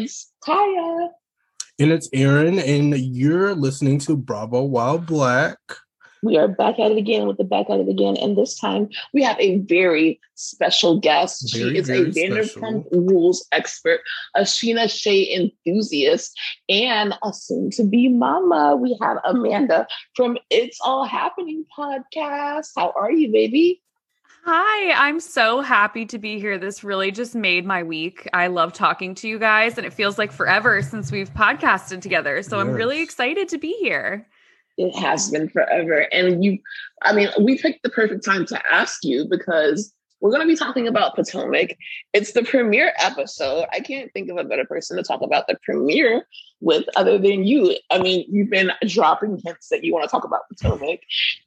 It's Kaya. And it's Aaron, and you're listening to Bravo While Black. We are back at it again with the back at it again. And this time we have a very special guest. Very, she is a Vanderpump Rules expert, a Scheana Shay enthusiast, and a soon to be mama. We have Amanda from It's All Happening podcast. How are you, baby? Hi, I'm so happy to be here. This really just made my week. I love talking to you guys, and it feels like forever since we've podcasted together. So I'm really excited to be here. It has been forever. And you, I mean, we picked the perfect time to ask you because we're going to be talking about Potomac. It's the premiere episode. I can't think of a better person to talk about the premiere with other than you. I mean, you've been dropping hints that you want to talk about Potomac,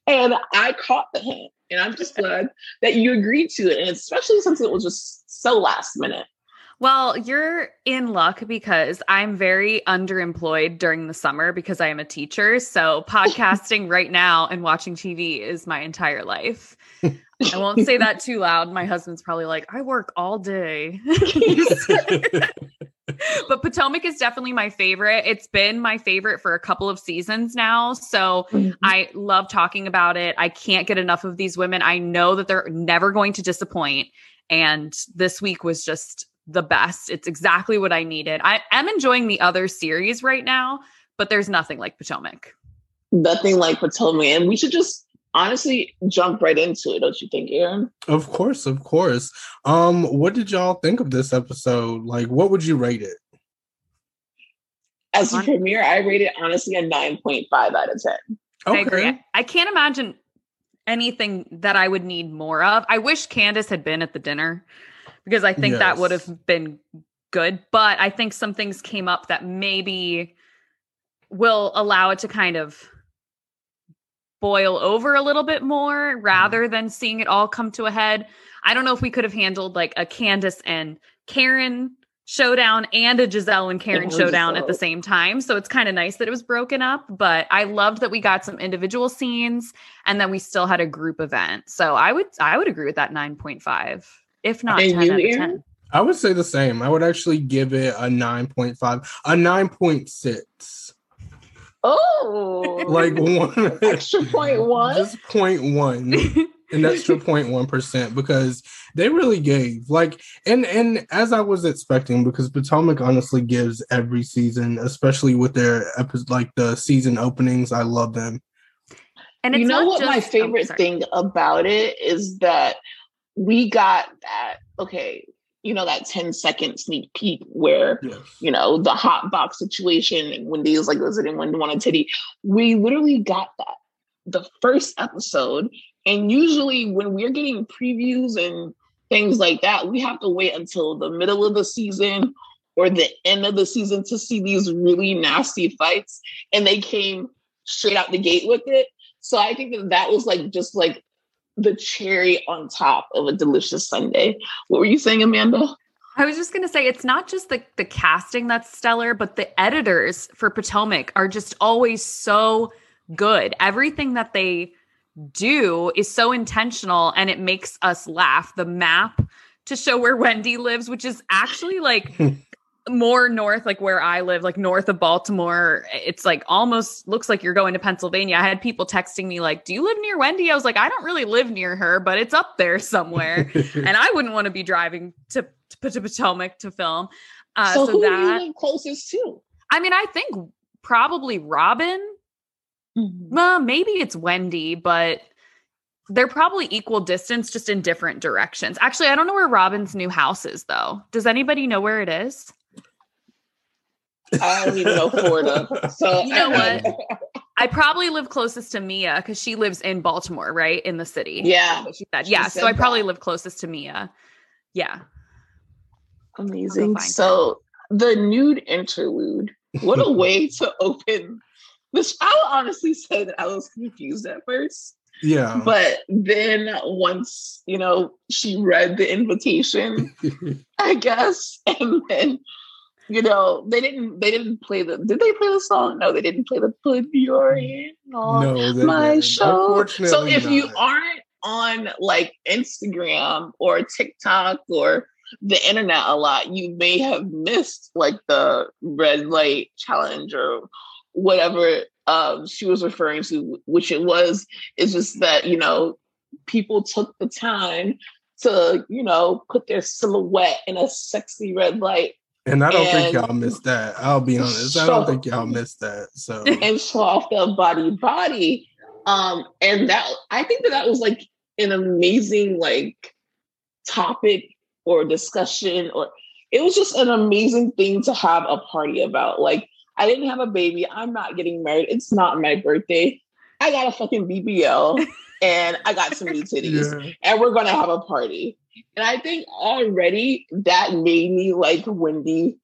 and I caught the hint. And I'm just glad that you agreed to it, and especially since it was just so last minute. Well, you're in luck because I'm very underemployed during the summer because I am a teacher. So podcasting right now and watching TV is my entire life. I won't say that too loud. My husband's probably like, I work all day. but Potomac is definitely my favorite. It's been my favorite for a couple of seasons now. So mm-hmm. I love talking about it. I can't get enough of these women. I know that they're never going to disappoint. And this week was just the best. It's exactly what I needed. I am enjoying the other series right now, but there's nothing like Potomac. Nothing like Potomac, and we should just honestly jump right into it, don't you think, Aaron? Of course, of course. Um, what did y'all think of this episode? Like, what would you rate it? As a premiere, I rated honestly a 9.5 out of 10. I agree. I, I can't imagine anything that I would need more of. I wish Candiace had been at the dinner because I think that would have been good. But I think some things came up that maybe will allow it to kind of boil over a little bit more mm-hmm. rather than seeing it all come to a head. I don't know if we could have handled like a Candiace and Karen showdown and a Gizelle and Karen showdown at the same time. So it's kind of nice that it was broken up, but I loved that we got some individual scenes and then we still had a group event. So I would I would agree with that 9.5, if not And 10 you, out of Aaron? 10. I would say the same. I would actually give it a 9.5, a 9.6. Oh, Like one extra point one. just point one. an extra 0.1 percent because they really gave like and and as I was expecting because Potomac honestly gives every season, especially with their episode like the season openings. I love them. and it's you know not what my just- oh, favorite sorry. thing about it is that we got that okay you know that 10 second sneak peek where Yes. you know the hot box situation and wendy was like visiting wendy wanted titty. We literally got that the first episode. And usually when we're getting previews and things like that we have to wait until the middle of the season or the end of the season to see these really nasty fights. And they came straight out the gate with it. So I think that that was like just like the cherry on top of a delicious Sunday. What were you saying, Amanda? I was just gonna say it's not just the the casting that's stellar, but the editors for Potomac are just always so good. Everything that they do is so intentional and it makes us laugh. The map to show where Wendy lives, which is actually like more north, like where I live, like north of Baltimore. It's like almost looks like you're going to Pennsylvania. I had people texting me like, "Do you live near Wendy?" I was like, "I don't really live near her, but it's up there somewhere." and I wouldn't want to be driving to to, to Potomac to film. Uh, so, so, who you that live closest to? I mean, I think probably Robin. Well, maybe it's Wendy, but they're probably equal distance, just in different directions. Actually, I don't know where Robin's new house is, though. Does anybody know where it is? I don't even know Florida. So You know what? I probably live closest to Mia because she lives in Baltimore, right in the city. Yeah. She said. She Yeah, said so I probably that. live closest to Mia. Yeah. Amazing. find So the nude interlude. What a way to open this. I will honestly say that I was confused at first. yeah. But then once, you know, she read the invitation, I guess, and then you know, they didn't they didn't play the did they play the song? No, they didn't play the put your hand on no, my didn't. show. So if you aren't on like Instagram or TikTok or the internet a lot, you may have missed like the red light challenge or whatever um, she was referring to, which it was, is just that, you know, people took the time to, you know, put their silhouette in a sexy red light. And I don't and think y'all missed that. I'll be honest. I don't think y'all missed that. So and show off the body body. Um, and that I think that that was like an amazing like topic or discussion or it was just an amazing thing to have a party about. Like I didn't have a baby. I'm not getting married. It's not my birthday. I got a fucking BBL and I got some new titties yeah. and we're gonna have a party. And I think already that made me like Wendy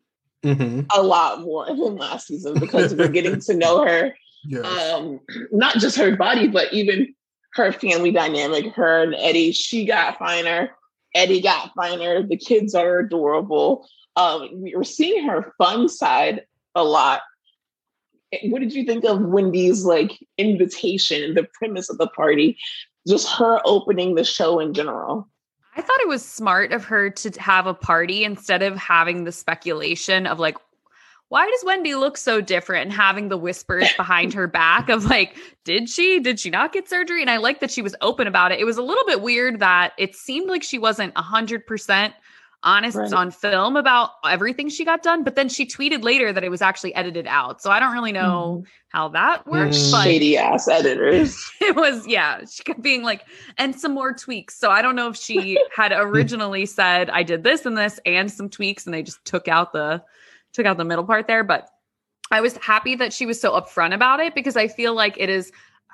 mm-hmm. a lot more than last season because we're getting to know her. Yes. Um, not just her body, but even her family dynamic. Her and Eddie, she got finer. Eddie got finer. The kids are adorable. Um, we are seeing her fun side a lot. What did you think of Wendy's like invitation, the premise of the party, just her opening the show in general? I thought it was smart of her to have a party instead of having the speculation of like, why does Wendy look so different and having the whispers behind her back of like, did she, did she not get surgery? And I like that she was open about it. It was a little bit weird that it seemed like she wasn't a hundred percent honest right. on film about everything she got done, but then she tweeted later that it was actually edited out. So I don't really know mm. how that works. Mm. Shady ass editors. It was, yeah. She kept being like, and some more tweaks. So I don't know if she had originally said I did this and this and some tweaks, and they just took out the took out the middle part there. But I was happy that she was so upfront about it because I feel like it is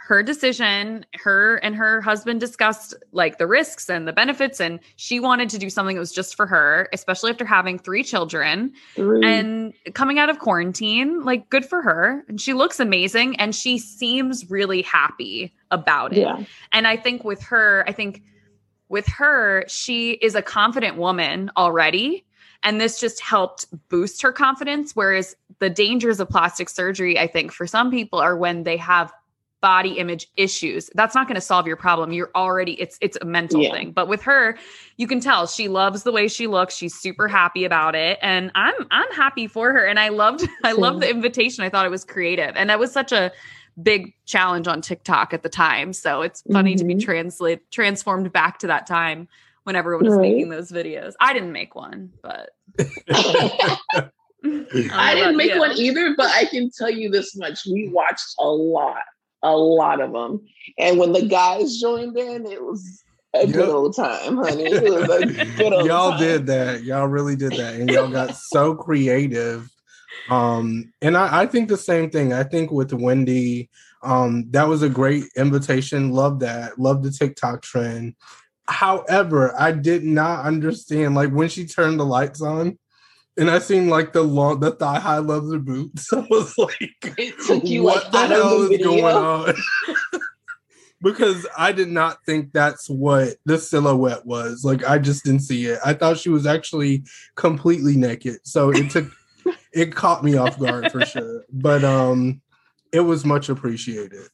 her decision her and her husband discussed like the risks and the benefits and she wanted to do something that was just for her especially after having three children mm. and coming out of quarantine like good for her and she looks amazing and she seems really happy about it yeah. and i think with her i think with her she is a confident woman already and this just helped boost her confidence whereas the dangers of plastic surgery i think for some people are when they have body image issues that's not going to solve your problem. You're already it's it's a mental yeah. thing. But with her you can tell she loves the way she looks. She's super happy about it. And i'm i'm happy for her. And i loved i loved the invitation. I thought it was creative. And that was such a big challenge on tiktok at the time. So it's funny mm-hmm. to be mm-hmm. translate transformed back to that time when everyone was right. making those videos. I didn't make one but I didn't make one either, but I can tell you this much. We watched a lot a lot of them. And when the guys joined in, it was a yep. good old time, honey. It was a good old y'all time. did that. Y'all really did that. And y'all got so creative. Um, and I, I think the same thing. I think with Wendy, um, that was a great invitation. Love that. Love the TikTok trend. However, I did not understand like when she turned the lights on and I seen like the long, the thigh high leather boots. I was like, you what like the hell is going on? because I did not think that's what the silhouette was. Like, I just didn't see it. I thought she was actually completely naked. So it took, it caught me off guard for sure. But um, it was much appreciated.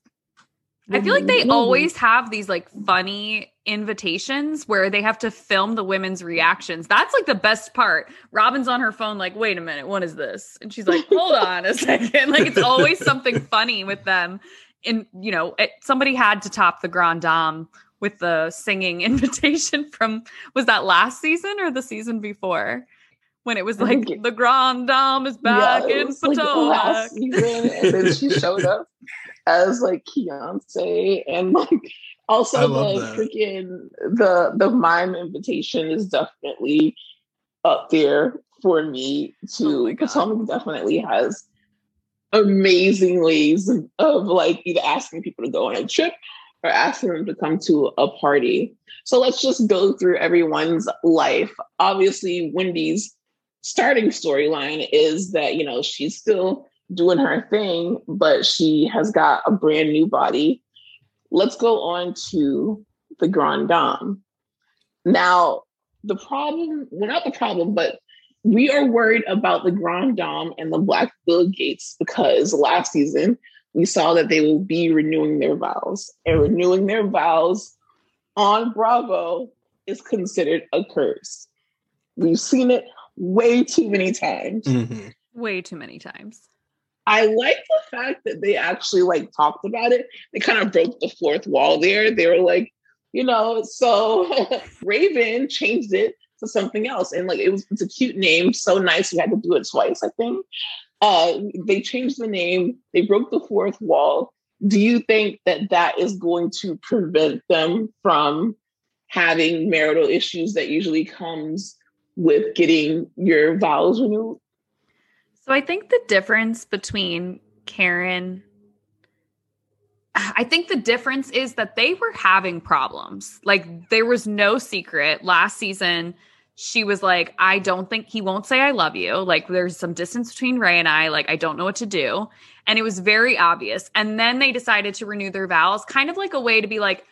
I feel like they always have these like funny invitations where they have to film the women's reactions. That's like the best part. Robin's on her phone, like, wait a minute, what is this? And she's like, hold on a second. Like, it's always something funny with them. And, you know, it, somebody had to top the Grand Dame with the singing invitation from, was that last season or the season before? When it was like, the Grand Dame is back yeah, in Potomac. Like and then she showed up as like Beyonce and like also the that. freaking the the mime invitation is definitely up there for me too. Oh Potomac definitely has amazing ways of like either asking people to go on a trip or asking them to come to a party. So let's just go through everyone's life. Obviously, Wendy's starting storyline is that, you know, she's still doing her thing, but she has got a brand new body. Let's go on to the Grand Dame. Now, the problem, well, not the problem, but we are worried about the Grand Dame and the Black Bill Gates because last season we saw that they will be renewing their vows. And renewing their vows on Bravo is considered a curse. We've seen it way too many times. Mhm. Way too many times. I like the fact that they actually like talked about it. They kind of broke the fourth wall there. They were like, you know, so Raven changed it to something else, and like it was it's a cute name, so nice. We had to do it twice, I think. Uh, they changed the name. They broke the fourth wall. Do you think that that is going to prevent them from having marital issues that usually comes with getting your vows renewed? So I think the difference between Karen I think the difference is that they were having problems. Like there was no secret last season. She was like, I don't think he won't say I love you. Like there's some distance between Ray and I. Like I don't know what to do. And it was very obvious. And then they decided to renew their vows, kind of like a way to be like,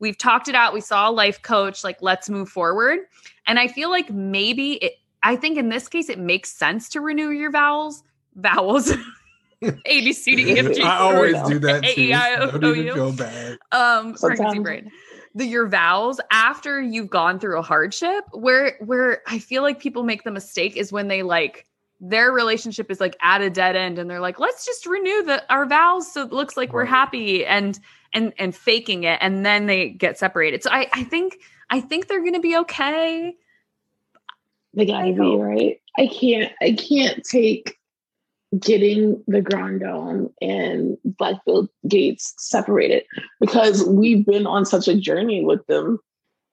we've talked it out. We saw a life coach. Like let's move forward. And I feel like maybe it, I think in this case, it makes sense to renew your vowels. Vowels. A B C D E F G. I always do that A, too. E, I, O, Don't O, even U. feel bad. um pregnancy Sometimes- brain the your vowels after you've gone through a hardship where where i feel like people make the mistake is when they like their relationship is like at a dead end and they're like let's just renew the our vows so it looks like we're happy and and and faking it and then they get separated so i i think i think they're gonna be okay They gotta be right. I can't. I can't take getting the Grand Dame and Black Bill Gates separated because we've been on such a journey with them.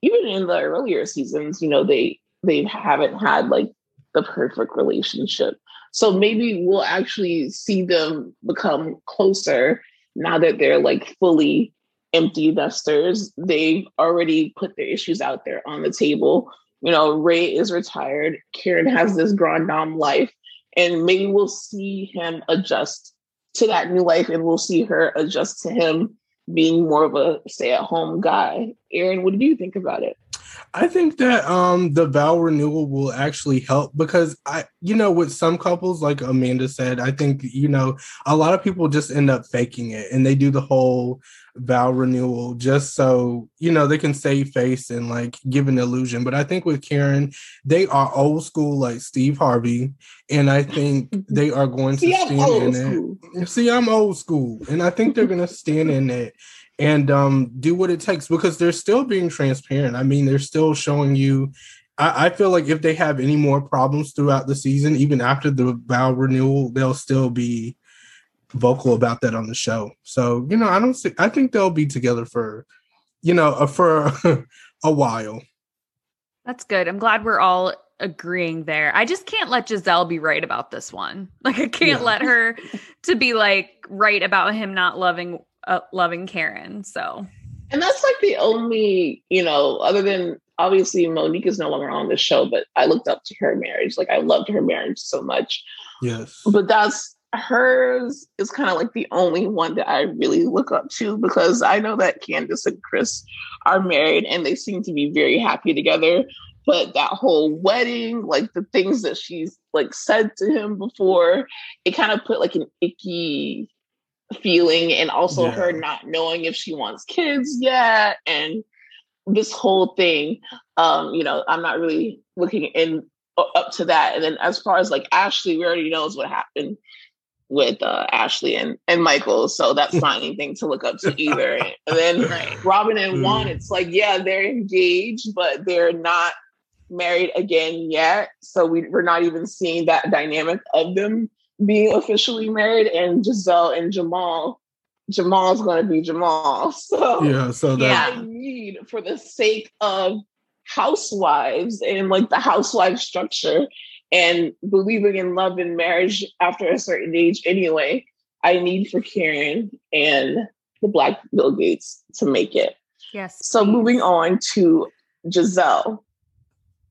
Even in the earlier seasons, you know, they they haven't had like the perfect relationship. So maybe we'll actually see them become closer now that they're like fully empty nesters. They've already put their issues out there on the table you know, Ray is retired. Karen has this grand dame life, and maybe we'll see him adjust to that new life, and we'll see her adjust to him being more of a stay-at-home guy. Aaron, what do you think about it? I think that um the vow renewal will actually help because I you know with some couples like Amanda said I think you know a lot of people just end up faking it and they do the whole vow renewal just so you know they can save face and like give an illusion but I think with Karen they are old school like Steve Harvey and I think they are going to See, stand in school. it See I'm old school and I think they're going to stand in it and um, do what it takes because they're still being transparent. I mean, they're still showing you. I, I feel like if they have any more problems throughout the season, even after the vow renewal, they'll still be vocal about that on the show. So you know, I don't see. I think they'll be together for, you know, uh, for a while. That's good. I'm glad we're all agreeing there. I just can't let Gizelle be right about this one. Like I can't Yeah. let her to be like right about him not loving uh, loving Karen. So And that's like the only, you know, other than obviously Monique is no longer on the show, but I looked up to her marriage. Like I loved her marriage so much. Yes. but that's hers is kind of like the only one that I really look up to because I know that Candiace and Chris are married and they seem to be very happy together. But that whole wedding, like the things that she's like said to him before, it kind of put like an icky feeling and also Yeah. her not knowing if she wants kids yet and this whole thing um you know i'm not really looking in up to that and then as far as like ashley we already knows what happened with uh ashley and and michael so that's not anything to look up to either and then Right. robin and Mm. juan it's like yeah they're engaged but they're not married again yet so we, we're not even seeing that dynamic of them being officially married and gizelle and jamal jamal's going to be jamal so Yeah. So that. Yeah. I need for the sake of housewives and like the housewife structure and believing in love and marriage after a certain age anyway. I need for Karen and the Black Bill Gates to make it. yes. So please. moving on to Gizelle.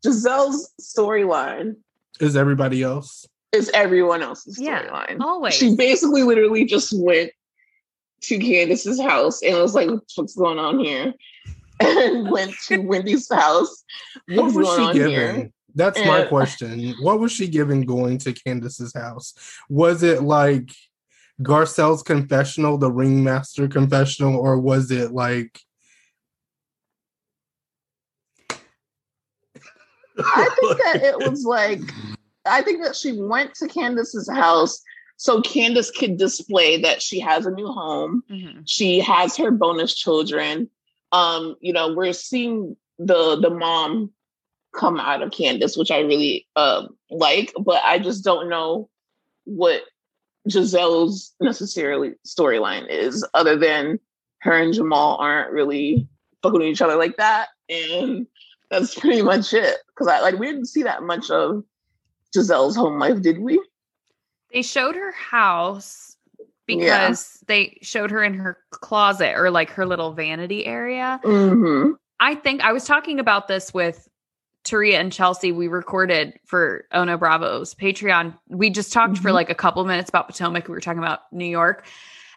Gizelle's storyline Is everybody else? Is everyone else's storyline. Yeah, always. She basically literally just went to Candiace's house and was like, what's going on here? And went to Wendy's house. What was going she on giving? here? That's my question. What was she giving going to Candiace's house? Was it like Garcelle's confessional, the ringmaster confessional, or was it like I think that it was like I think that she went to Candiace's house so Candiace could display that she has a new home. Mm-hmm. She has her bonus children. Um, you know, we're seeing the the mom come out of Candiace, which I really uh, like, but I just don't know what Gizelle's necessarily storyline is, other than her and Jamal aren't really fucking with each other like that, and that's pretty much it. Because I like we didn't see that much of Gizelle's home life, did we? They showed her house because yeah. they showed her in her closet or like her little vanity area. Mm-hmm. I think I was talking about this with Taria and Chelsea. We recorded for Ono Bravo's Patreon. We just talked mm-hmm. for like a couple minutes about Potomac. We were talking about New York.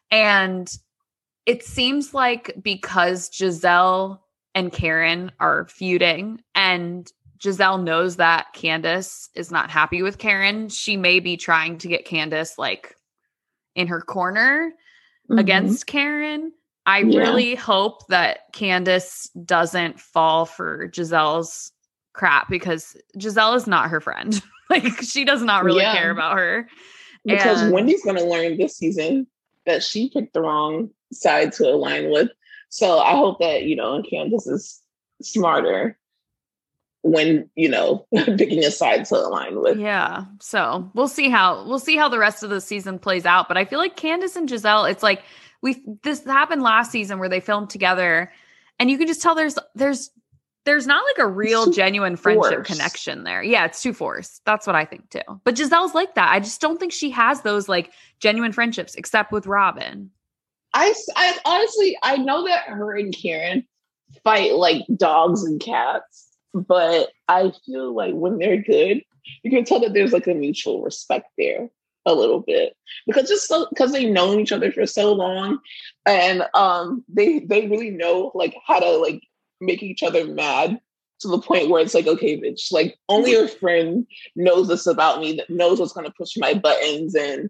And it seems like because Gizelle and Karen are feuding and Gizelle knows that Candiace is not happy with Karen. She may be trying to get Candiace like in her corner mm-hmm. against Karen. I yeah. really hope that Candiace doesn't fall for Gizelle's crap because Gizelle is not her friend. like she does not really yeah. care about her. Because and- Wendy's going to learn this season that she picked the wrong side to align with. So I hope that, you know, Candiace is smarter when you know picking a side to align with. Yeah. So we'll see how we'll see how the rest of the season plays out. But I feel like Candiace and Gizelle, it's like we this happened last season where they filmed together, and you can just tell there's there's there's not like a real genuine friendship forced. connection there. Yeah, it's too forced. That's what I think too. But Gizelle's like that. I just don't think she has those like genuine friendships except with Robin. I, I honestly I know that her and Karen fight like dogs and cats but I feel like when they're good, you can tell that there's like a mutual respect there a little bit. Because just so because they've known each other for so long and um they they really know like how to like make each other mad to the point where it's like okay bitch like only a friend knows this about me that knows what's going to push my buttons and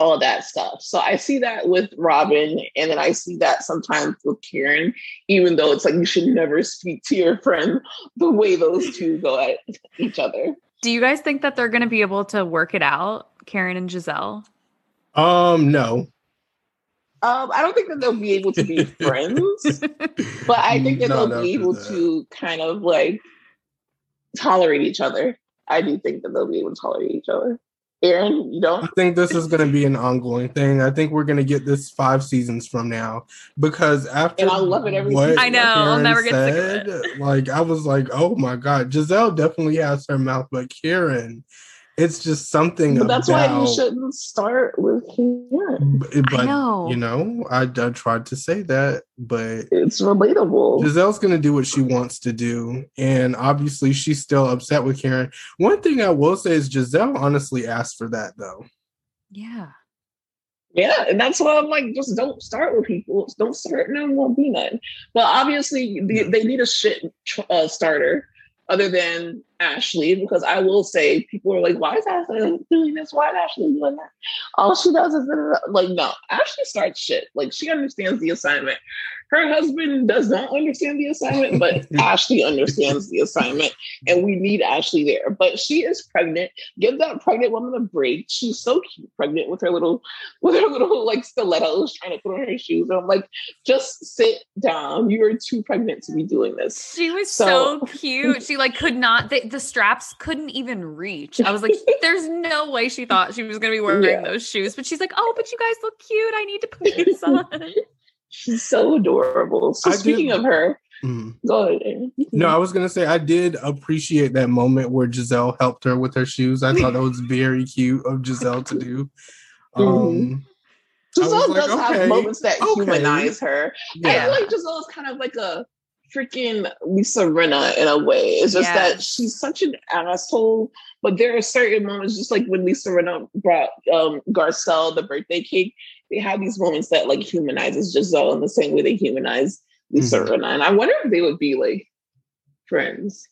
all that stuff. So I see that with Robin, and then I see that sometimes with Karen, even though it's like you should never speak to your friend the way those two go at each other. Do you guys think that they're going to be able to work it out, Karen and Gizelle? Um, no. Um, I don't think that they'll be able to be friends, but I think that no, they'll be able to kind of like tolerate each other. I do think that they'll be able to tolerate each other. Aaron, you don't? I think this is going to be an ongoing thing. I think we're going to get this five seasons from now because after and I love it every what I know I'll never get said, sick of it. Like I was like, oh my god, Gizelle definitely has her mouth, but Karen it's just something. But that's about, why you shouldn't start with Karen. But, I know. you know, I, I tried to say that, but it's relatable. Gizelle's gonna do what she wants to do, and obviously she's still upset with Karen. One thing I will say is Gizelle honestly asked for that, though. Yeah. Yeah, and that's why I'm like, just don't start with people. Don't start, no, won't be none. But obviously, they, they need a shit uh, starter other than Ashley, because I will say people are like, why is Ashley doing this? Why is Ashley doing that? All she does is like, no, Ashley starts shit. Like she understands the assignment. Her husband does not understand the assignment, but Ashley understands the assignment, and we need Ashley there. But she is pregnant. Give that pregnant woman a break. She's so cute, pregnant with her little, with her little like stilettos, trying to put on her shoes. And I'm like, just sit down. You are too pregnant to be doing this. She was so, so cute. She like could not. The, the, straps couldn't even reach. I was like, there's no way she thought she was going to be wearing yeah. those shoes. But she's like, oh, but you guys look cute. I need to put these on. She's so adorable. So I speaking did, of her, mm, go ahead. no, I was gonna say I did appreciate that moment where Gizelle helped her with her shoes. I thought that was very cute of Gizelle to do. Mm-hmm. Um, Gizelle like, does okay, have moments that okay. humanize her. Yeah. I feel like Gizelle is kind of like a freaking Lisa Rinna in a way. It's just that she's such an asshole. But there are certain moments, just like when Lisa Rinna brought um, Garcelle the birthday cake, they have these moments that like humanizes Gizelle in the same way they humanize Lisa mm-hmm. Rinna. And I wonder if they would be like friends.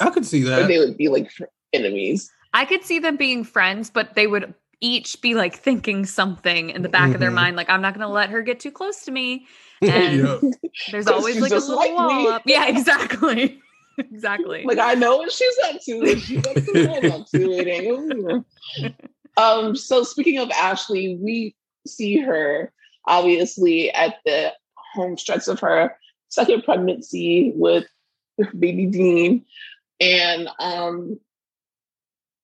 I could see that. Or they would be like enemies. I could see them being friends, but they would each be like thinking something in the back mm-hmm. of their mm-hmm. mind, like, I'm not going to let her get too close to me. And there's always like a little like wall up. Yeah, exactly. exactly. Like I know what she's up to. She's up to it, I'm up to it. Ain't um, so speaking of Ashley, we see her obviously at the home stretch of her second pregnancy with baby Dean. And um,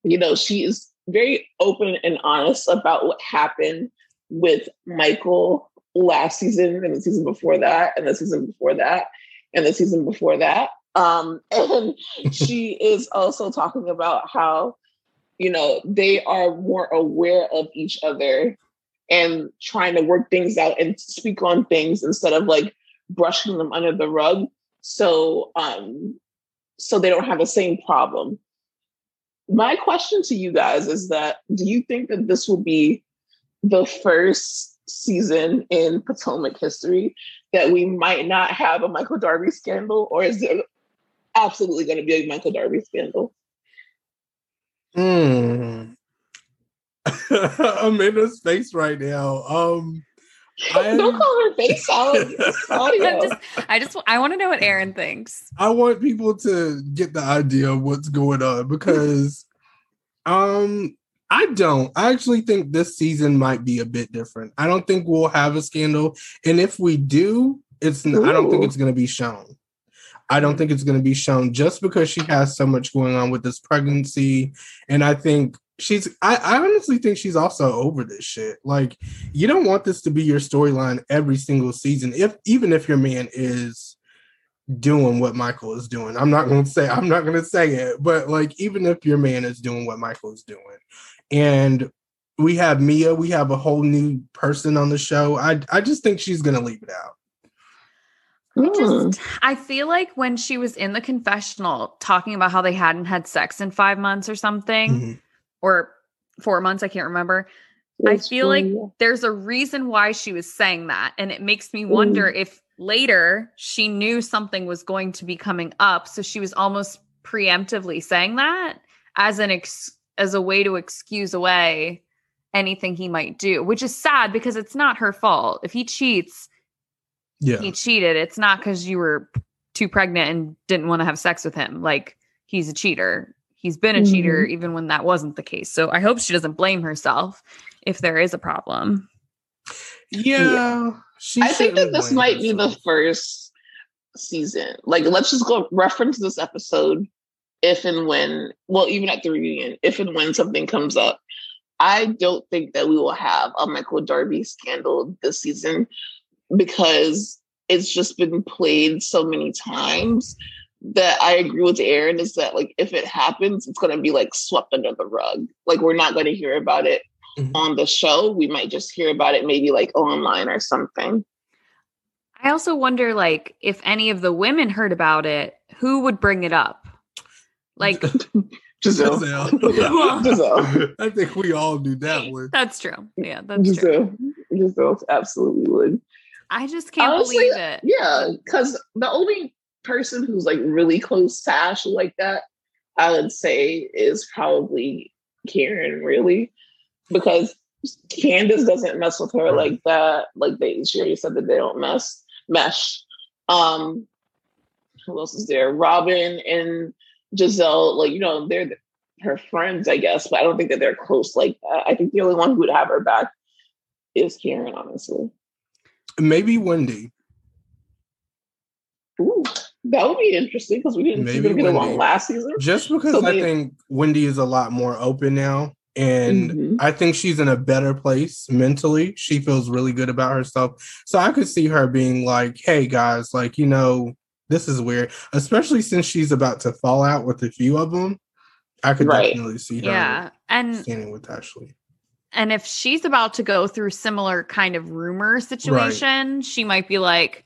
you know, she is very open and honest about what happened with Michael last season and the season before that, and the season before that, and the season before that. Um, and she is also talking about how, you know, they are more aware of each other and trying to work things out and speak on things instead of like brushing them under the rug. So, um, so they don't have the same problem. My question to you guys is that do you think that this will be the first season in Potomac history that we might not have a Michael Darby scandal, or is there absolutely going to be a Michael Darby scandal? Hmm. a space right now. Um, I, Don't call her face out. I'm just, I just, I want to know what Aaron thinks. I want people to get the idea of what's going on because, um, I don't. I actually think this season might be a bit different. I don't think we'll have a scandal, and if we do, it's. I don't think it's going to be shown. I don't think it's going to be shown just because she has so much going on with this pregnancy, and I think she's. I, I honestly think she's also over this shit. Like, you don't want this to be your storyline every single season, if even if your man is doing what Michael is doing. I'm not going to say I'm not going to say it, but like even if your man is doing what Michael is doing, and we have Mia, we have a whole new person on the show. I I just think she's going to leave it out. I Hmm. just, I feel like when she was in the confessional talking about how they hadn't had sex in five months or something, Mhm. Or four months, I can't remember. I feel like there's a reason why she was saying that. And it makes me wonder mm. if later she knew something was going to be coming up. So she was almost preemptively saying that as an ex- as a way to excuse away anything he might do, which is sad because it's not her fault. If he cheats, Yeah. he cheated. It's not because you were too pregnant and didn't want to have sex with him. Like he's a cheater. He's been a cheater mm-hmm. even when that wasn't the case. So I hope she doesn't blame herself if there is a problem. Yeah. She I think that this blame might be the first season. Like, let's just go reference this episode if and when, well, even at the reunion, if and when something comes up. I don't think that we will have a Michael Darby scandal this season because it's just been played so many times that I agree with Aaron is that like if it happens, it's gonna be like swept under the rug. Like we're not gonna hear about it Mhm. on the show. We might just hear about it maybe like online or something. I also wonder like if any of the women heard about it, who would bring it up? Like Gizelle. Gizelle. Gizelle. I think we all do that one. that's true. Yeah, that's true. Gizelle. Gizelle absolutely would. I just can't Honestly, believe it. Yeah, because the only person who's like really close to Ashley like that, I would say, is probably Karen, really. Because Candiace doesn't mess with her like that. Like they she already said that they don't mess mesh. Um who else is there? Robin and Gizelle, like, you know, they're her friends, I guess, but I don't think that they're close like that. I think the only one who would have her back is Karen, honestly. Maybe Wendy. Ooh, that would be interesting because we didn't see Maybe them get along Wendy. last season. Just because So I they- think Wendy is a lot more open now. And Mhm. I think she's in a better place mentally. She feels really good about herself. So I could see her being like, hey guys, like, you know, this is weird, especially since she's about to fall out with a few of them. I could Right. definitely see her Yeah. And standing with Ashley. and if she's about to go through similar kind of rumor situation, she might be like,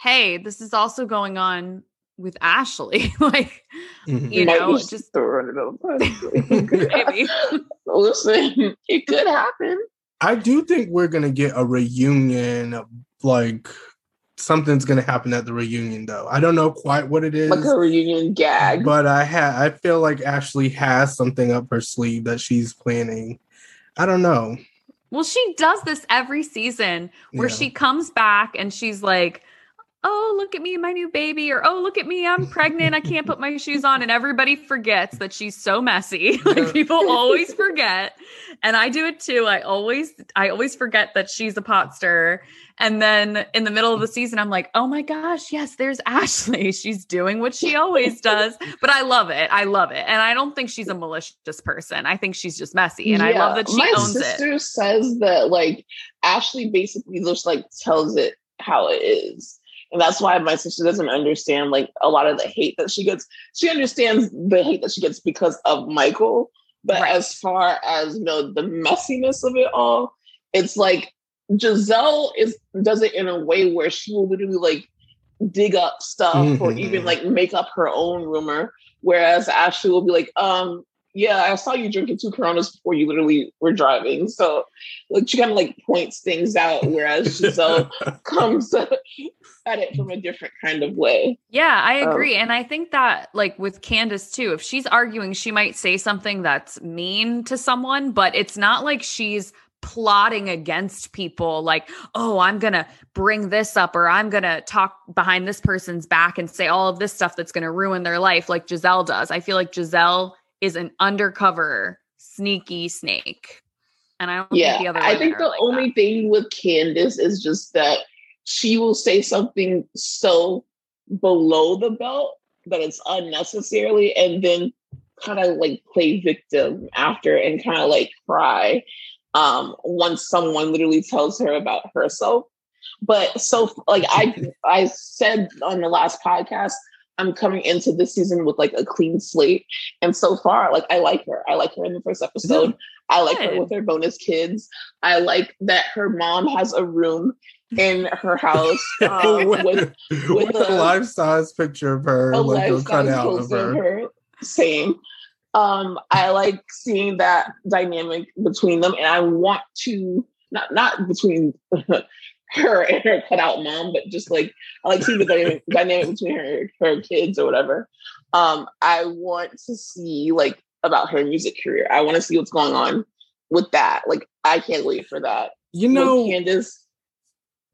"Hey, this is also going on with Ashley." like, Mhm. you Might know, be just throwing it up. maybe. Listen, it could happen. I do think we're gonna get a reunion. Like something's gonna happen at the reunion, though. I don't know quite what it is, Like a reunion gag. but I ha- I feel like Ashley has something up her sleeve that she's planning. I don't know. Well, she does this every season where Yeah. she comes back and she's like, oh, look at me, my new baby, or oh, look at me, I'm pregnant, I can't put my shoes on. And everybody forgets that she's so messy. like people always forget. And I do it too. I always, I always forget that she's a pot stirrer. And then in the middle of the season, I'm like, oh my gosh, yes, there's Ashley. She's doing what she always does. But I love it. I love it. And I don't think she's a malicious person. I think she's just messy. And yeah, I love that she my owns it. My sister says that like Ashley basically just like tells it how it is. And that's why my sister doesn't understand like a lot of the hate that she gets. She understands the hate that she gets because of Michael. But right. as far as you know, the messiness of it all, it's like Gizelle is does it in a way where she will literally like dig up stuff mm-hmm. or even like make up her own rumor. Whereas Ashley will be like, um, yeah, I saw you drinking two Coronas before you literally were driving. So like she kind of like points things out, whereas Gizelle comes at it from a different kind of way. Yeah, I um, agree. Um, and I think that like with Candiace too, if she's arguing, she might say something that's mean to someone, but it's not like she's plotting against people like oh i'm gonna bring this up or i'm gonna talk behind this person's back and say all of this stuff that's gonna ruin their life like gizelle does i feel like gizelle is an undercover sneaky snake. And I don't yeah, think the other I think the like only that. thing with Candiace is just that she will say something so below the belt that it's unnecessarily and then kind of like play victim after and kind of like cry um once someone literally tells her about herself but so like i i said on the last podcast I'm coming into this season with like a clean slate. And so far, like I like her. I like her in the first episode. I like her with her bonus kids. I like that her mom has a room in her house um, with, with, with, a, a life size picture of her, a like a cutout of her. her. Same. Um, I like seeing that dynamic between them, and I want to not not between her and her cutout mom, but just like I like see the dynamic, dynamic between her her kids or whatever. Um, I want to see like about her music career. I want to see what's going on with that. Like I can't wait for that. You know, with Candiace.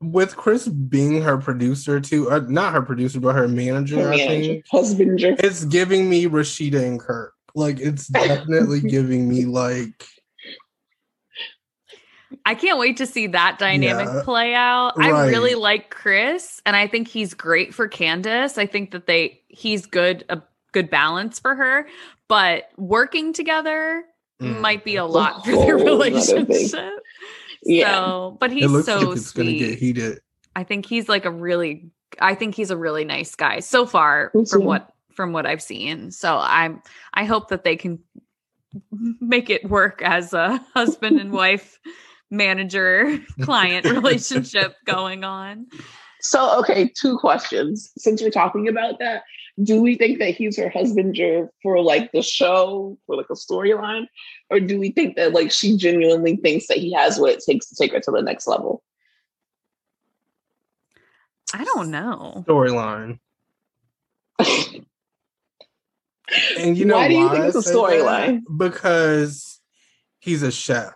With Chris being her producer too, uh, not her producer, but her manager, her manager I think, husbander. It's giving me Rasheeda and Kirk. Like it's definitely giving me like I can't wait to see that dynamic yeah, play out. Right. I really like Chris and I think he's great for Candiace. I think that they he's good a good balance for her, but working together mm. might be a lot for their relationship. Yeah. So, but he's so like it's sweet. Gonna get heated. I think he's like a really I think he's a really nice guy so far from what from what I've seen. So I'm I hope that they can make it work as a husband and wife manager client relationship going on. So, okay, two questions. Since we're talking about that, do we think that he's her husbander for like the show, for like a storyline? Or do we think that like she genuinely thinks that he has what it takes to take her to the next level? I don't know. Storyline. and you know why, why do you think it's a storyline? Because he's a chef.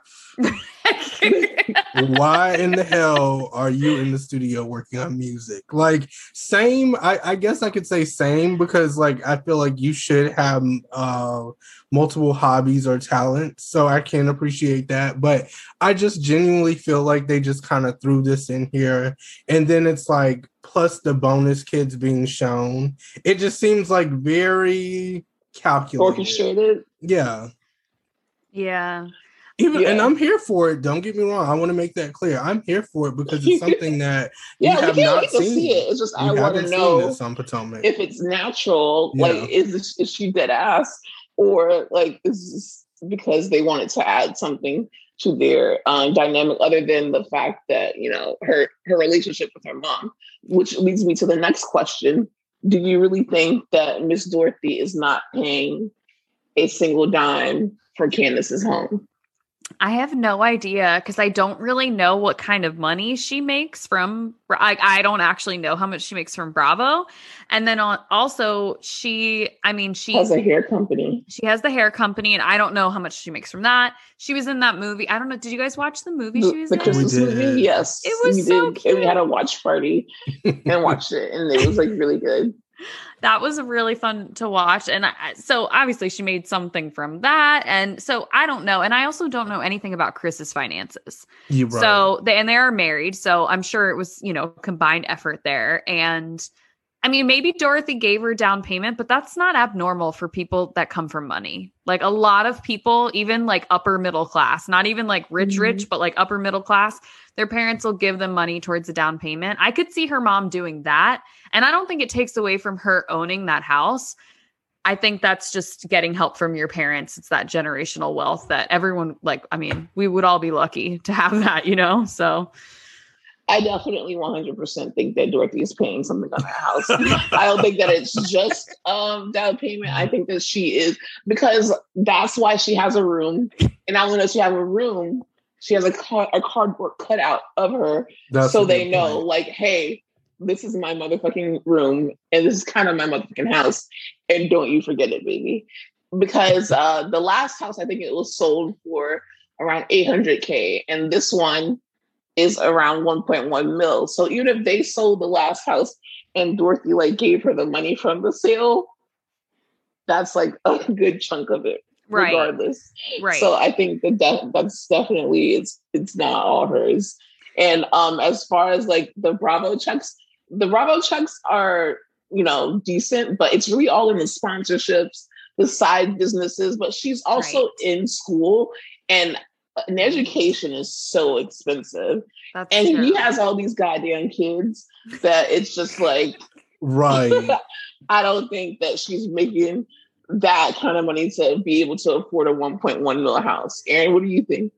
Why in the hell are you in the studio working on music? Like, same, I, I, guess I could say same because, like, I feel like you should have uh, multiple hobbies or talents. So I can appreciate that. But I just genuinely feel like they just kind of threw this in here. And then it's like, plus the bonus kids being shown. It just seems like very calculated. Orchestrated. Yeah. Yeah. Even yeah. and I'm here for it. Don't get me wrong. I want to make that clear. I'm here for it because it's something that yeah, we have not seen. See it. It's just we I want to know on Potomac. if it's natural. Yeah. Like, is is she dead ass, or like is this because they wanted to add something to their um, dynamic, other than the fact that you know her her relationship with her mom, which leads me to the next question: Do you really think that Miss Dorothy is not paying a single dime for Candiace's home? I have no idea because I don't really know what kind of money she makes from. I, I don't actually know how much she makes from Bravo, and then also she. I mean, she has a hair company. She has the hair company, and I don't know how much she makes from that. She was in that movie. I don't know. Did you guys watch the movie? The, she was the in? Christmas movie. Yes, it was we so did. cute. And we had a watch party and watched it, and it was like really good that was really fun to watch and I, so obviously she made something from that and so i don't know and i also don't know anything about chris's finances right. so they and they are married so i'm sure it was you know combined effort there and i mean maybe dorothy gave her down payment but that's not abnormal for people that come from money like a lot of people even like upper middle class not even like rich mm-hmm. rich but like upper middle class their parents will give them money towards a down payment i could see her mom doing that and I don't think it takes away from her owning that house. I think that's just getting help from your parents. It's that generational wealth that everyone, like, I mean, we would all be lucky to have that, you know? So I definitely 100% think that Dorothy is paying something on that house. I don't think that it's just um, down payment. I think that she is, because that's why she has a room. And not only does she have a room, she has a, car- a cardboard cutout of her. That's so they know, point. like, hey, this is my motherfucking room and this is kind of my motherfucking house. And don't you forget it, baby. Because uh, the last house, I think it was sold for around 800K. And this one is around 1.1 mil. So even if they sold the last house and Dorothy like gave her the money from the sale, that's like a good chunk of it. Right. Regardless. Right. So I think that, that that's definitely it's it's not all hers. And um as far as like the Bravo checks, the Bravo checks are, you know, decent, but it's really all in the sponsorships, the side businesses. But she's also right. in school, and an education is so expensive. That's and true. he has all these goddamn kids that it's just like, right. I don't think that she's making that kind of money to be able to afford a 1.1 mil house. Aaron, what do you think?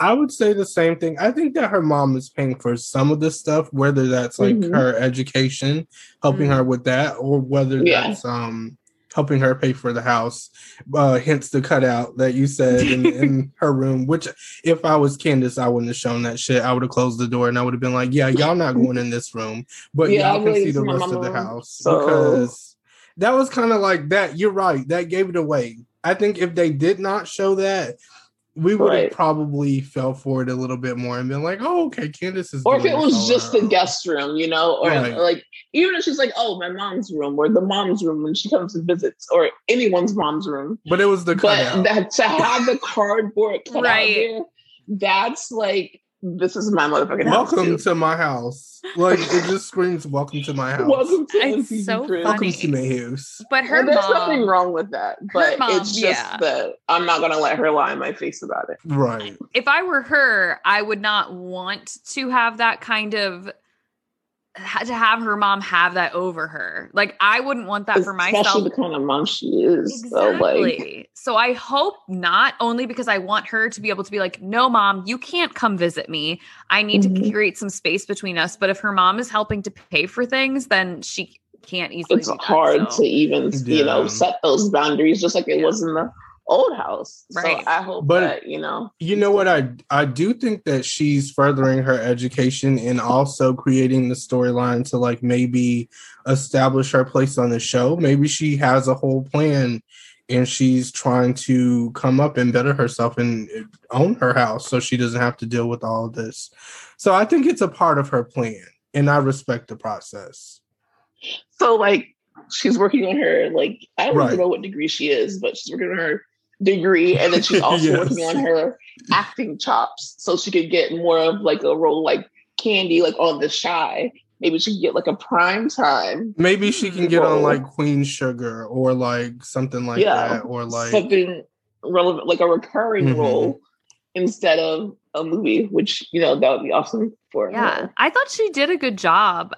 I would say the same thing. I think that her mom is paying for some of this stuff, whether that's like mm-hmm. her education, helping mm-hmm. her with that, or whether yeah. that's um helping her pay for the house. Uh, hence the cutout that you said in, in, her room. Which, if I was Candiace, I wouldn't have shown that shit. I would have closed the door and I would have been like, "Yeah, y'all not going in this room, but yeah, y'all can see the rest of the house." So... Because that was kind of like that. You're right. That gave it away. I think if they did not show that, we would right. have probably fell for it a little bit more and been like, "Oh, okay, Candiace is." Or if it was just the guest room, you know, or right. like even if she's like, "Oh, my mom's room," or the mom's room when she comes and visits, or anyone's mom's room. But it was the but that to have the cardboard cut right. there, that's like this is my motherfucking welcome to my house. Like it just screams welcome to my house. Welcome to it's so funny. Welcome to my house. But her there's mom, nothing wrong with that. But mom, it's just yeah. that I'm not gonna let her lie in my face about it. Right. If I were her, I would not want to have that kind of to have her mom have that over her. Like I wouldn't want that for myself. Especially the kind of mom she is. Exactly. So, like. so I hope not, only because I want her to be able to be like, no, mom, you can't come visit me. I need mm-hmm. to create some space between us. But if her mom is helping to pay for things, then she can't easily. It's hard that, so. to even, yeah. you know, set those boundaries, just like it yeah. was in the old house. Right. So I hope but that, you know. You know what I I do think that she's furthering her education and also creating the storyline to like maybe establish her place on the show. Maybe she has a whole plan and she's trying to come up and better herself and uh, own her house so she doesn't have to deal with all of this. So I think it's a part of her plan and I respect the process. So like she's working on her like I don't right. know what degree she is, but she's working on her degree and then she's also yes. working on her acting chops so she could get more of like a role like candy like on the shy maybe she can get like a prime time maybe she can get on like queen sugar or like something like yeah, that or like something relevant like a recurring mm-hmm. role instead of a movie which you know that would be awesome for yeah her. i thought she did a good job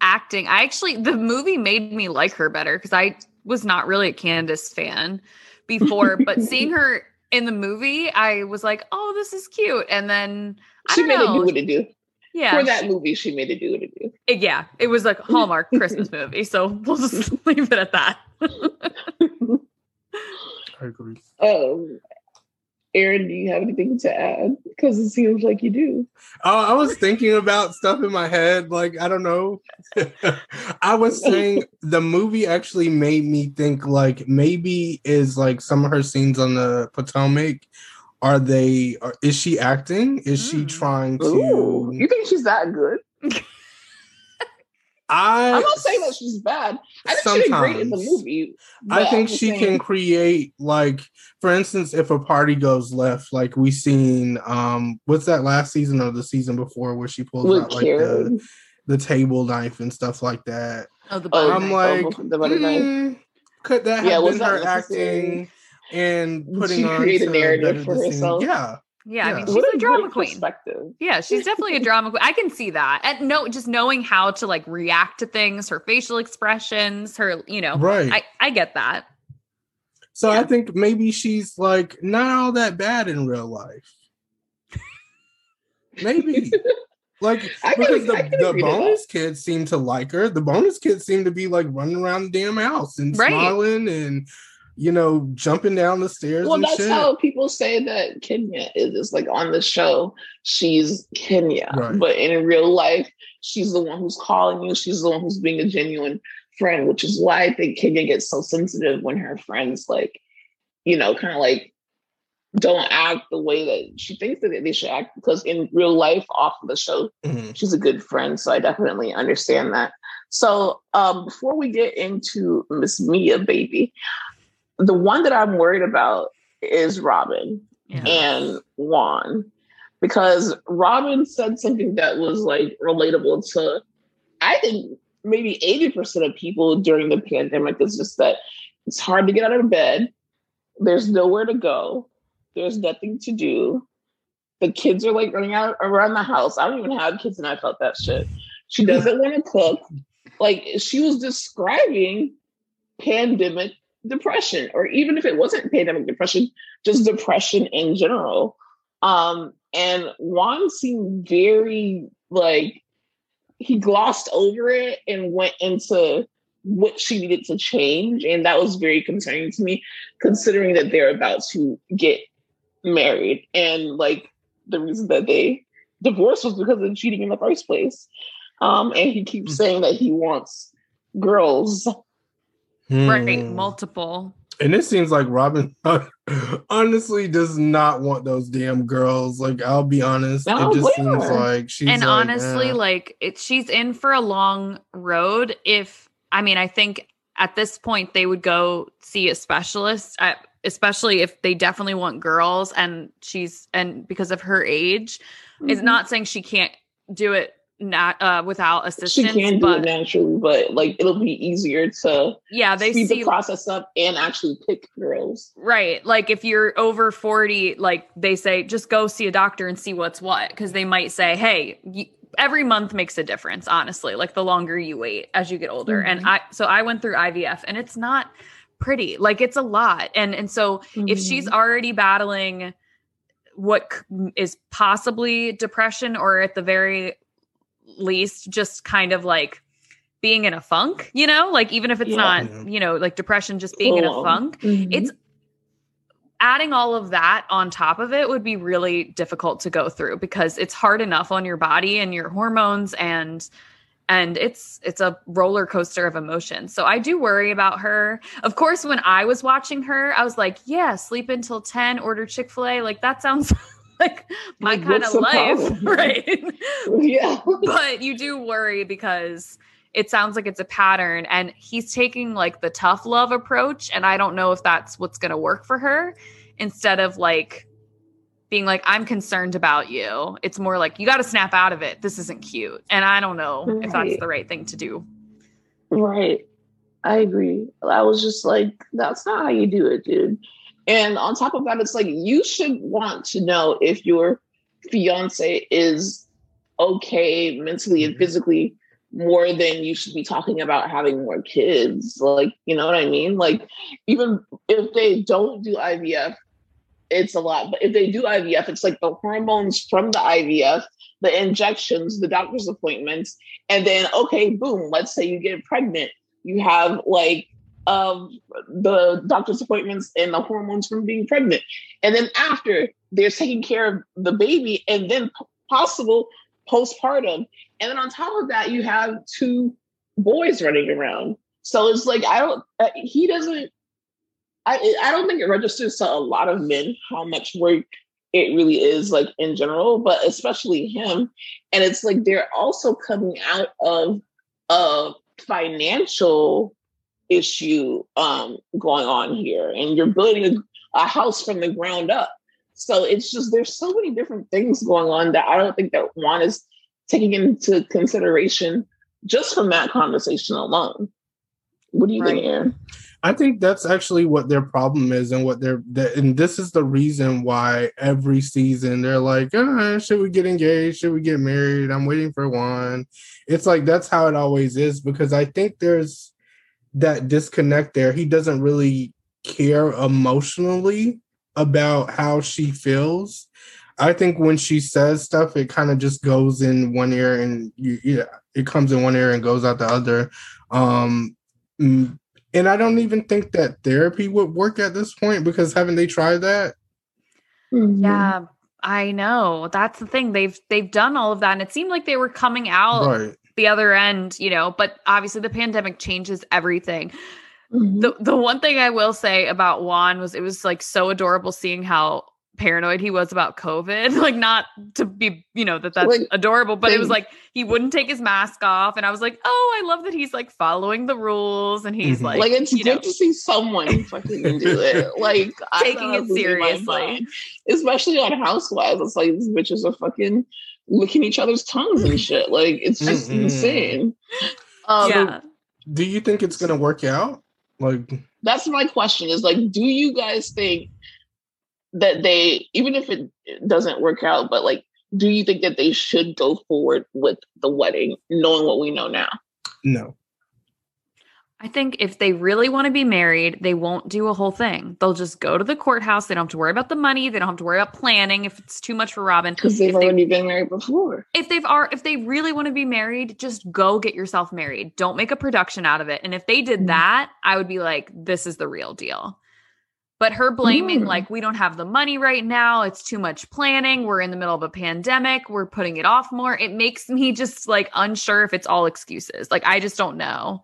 acting i actually the movie made me like her better because i was not really a candiace fan before, but seeing her in the movie, I was like, oh, this is cute. And then I she made know. it do what it do. Yeah. For that she, movie, she made it do what it do. It, yeah. It was like Hallmark Christmas movie. So we'll just leave it at that. I agree. Um, Aaron, do you have anything to add? Because it seems like you do. Oh, I was thinking about stuff in my head. Like, I don't know. I was saying the movie actually made me think like maybe is like some of her scenes on the Potomac. Are they? Are, is she acting? Is mm. she trying to? Ooh, you think she's that good? I, I'm not saying that she's bad. I think she's great in the movie. I think she saying... can create like, for instance, if a party goes left, like we seen um what's that last season or the season before where she pulls With out like the, the table knife and stuff like that. Oh, the butter I'm knife. like, the butter mm, knife. could that have yeah, been her acting and putting she on create a narrative for herself? Yeah. Yeah, yeah, I mean she's a, a drama queen. Yeah, she's definitely a drama queen. I can see that. And no, just knowing how to like react to things, her facial expressions, her, you know, right. I, I get that. So yeah. I think maybe she's like not all that bad in real life. maybe. Like because the, the bonus kids seem to like her. The bonus kids seem to be like running around the damn house and right. smiling and you know, jumping down the stairs. Well, that's shit. how people say that Kenya is. like on the show, she's Kenya, right. but in real life, she's the one who's calling you. She's the one who's being a genuine friend, which is why I think Kenya gets so sensitive when her friends, like, you know, kind of like don't act the way that she thinks that they should act. Because in real life, off of the show, mm-hmm. she's a good friend. So I definitely understand that. So um, before we get into Miss Mia, baby, the one that I'm worried about is Robyn yeah. and Juan because Robyn said something that was like relatable to, I think maybe 80% of people during the pandemic is just that it's hard to get out of bed. There's nowhere to go. There's nothing to do. The kids are like running out around the house. I don't even have kids and I felt that shit. She doesn't want to cook. Like she was describing pandemic depression, or even if it wasn't pandemic depression, just depression in general. Um, and Juan seemed very like he glossed over it and went into what she needed to change. And that was very concerning to me, considering that they're about to get married. And like the reason that they divorced was because of cheating in the first place. Um, and he keeps hmm. saying that he wants girls Right, hmm. multiple. And it seems like Robyn honestly does not want those damn girls. Like, I'll be honest, it just seems her. like she's. And like, honestly, eh. like it, she's in for a long road. If I mean, I think at this point they would go see a specialist, at, especially if they definitely want girls. And she's and because of her age, mm-hmm. is not saying she can't do it not uh without assistance. She can do it naturally, but like it'll be easier to yeah they speed see the process up and actually pick girls. Right, like if you're over forty, like they say, just go see a doctor and see what's what, because they might say, hey. You, every month makes a difference honestly like the longer you wait as you get older mm-hmm. and i so i went through ivf and it's not pretty like it's a lot and and so mm-hmm. if she's mm-hmm. already battling what is possibly depression or at the very least just kind of like being in a funk, you know, like even if it's yeah. not, you know, like depression, just being cool. in a funk, mm-hmm. it's adding all of that on top of it would be really difficult to go through because it's hard enough on your body and your hormones and and it's it's a roller coaster of emotions. So I do worry about her. Of course, when I was watching her, I was like, yeah, sleep until 10, order Chick-fil-A. Like that sounds like my like, kind of life, right? yeah. but you do worry because it sounds like it's a pattern and he's taking like the tough love approach and I don't know if that's what's going to work for her instead of like being like I'm concerned about you. It's more like you got to snap out of it. This isn't cute. And I don't know right. if that's the right thing to do. Right. I agree. I was just like that's not how you do it, dude. And on top of that, it's like you should want to know if your fiance is okay mentally and mm-hmm. physically more than you should be talking about having more kids. Like, you know what I mean? Like, even if they don't do IVF, it's a lot. But if they do IVF, it's like the hormones from the IVF, the injections, the doctor's appointments, and then, okay, boom, let's say you get pregnant. You have like of the doctor's appointments and the hormones from being pregnant. And then after they're taking care of the baby and then possible postpartum. And then on top of that, you have two boys running around. So it's like, I don't, uh, he doesn't, I, I don't think it registers to a lot of men how much work it really is like in general, but especially him. And it's like they're also coming out of a financial issue um, going on here, and you're building a, a house from the ground up. So it's just there's so many different things going on that I don't think that Juan is taking into consideration just from that conversation alone. What do you right. think, Aaron? I think that's actually what their problem is, and what they're, and this is the reason why every season they're like, oh, "Should we get engaged? Should we get married?" I'm waiting for one. It's like that's how it always is because I think there's that disconnect there. He doesn't really care emotionally about how she feels. I think when she says stuff, it kind of just goes in one ear and you, yeah, it comes in one ear and goes out the other. Um, and I don't even think that therapy would work at this point because haven't they tried that? Mm-hmm. Yeah, I know. That's the thing. They've they've done all of that and it seemed like they were coming out right. The other end, you know, but obviously the pandemic changes everything. Mm-hmm. The the one thing I will say about Juan was it was like so adorable seeing how paranoid he was about COVID. Like, not to be, you know, that that's like, adorable, but it was like he wouldn't take his mask off. And I was like, oh, I love that he's like following the rules and he's mm-hmm. like, like, it's good know. to see someone fucking do it. Like, taking it seriously, especially on Housewives. It's like these bitches are fucking licking each other's tongues and shit. Like, it's just mm-hmm. insane. Um, yeah. Do you think it's going to work out? Like, that's my question is like, do you guys think that they even if it doesn't work out but like do you think that they should go forward with the wedding knowing what we know now no I think if they really want to be married, they won't do a whole thing. They'll just go to the courthouse. They don't have to worry about the money. They don't have to worry about planning if it's too much for Robyn. Because they've if already they, been married before. If they've are if they really want to be married, just go get yourself married. Don't make a production out of it. And if they did mm-hmm. that, I would be like, this is the real deal. But her blaming, mm. like, we don't have the money right now. It's too much planning. We're in the middle of a pandemic. We're putting it off more. It makes me just like unsure if it's all excuses. Like, I just don't know.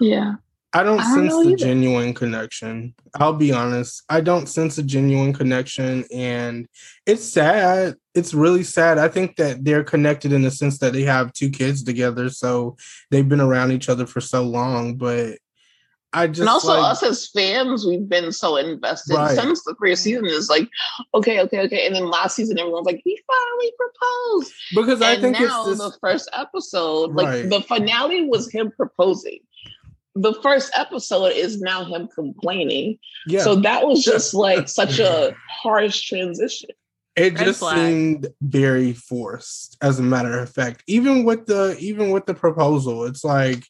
I don't know. Yeah. I don't, I don't sense the either. genuine connection. I'll be honest. I don't sense a genuine connection. And it's sad. It's really sad. I think that they're connected in the sense that they have two kids together. So they've been around each other for so long. But I just and also like, us as fans, we've been so invested right. since the first season. Is like, okay, okay, okay, and then last season, everyone's like, he finally proposed because and I think now this... the first episode, like right. the finale was him proposing. The first episode is now him complaining. Yeah. So that was just like such a harsh transition. It Red just flag. seemed very forced, as a matter of fact. Even with the even with the proposal, it's like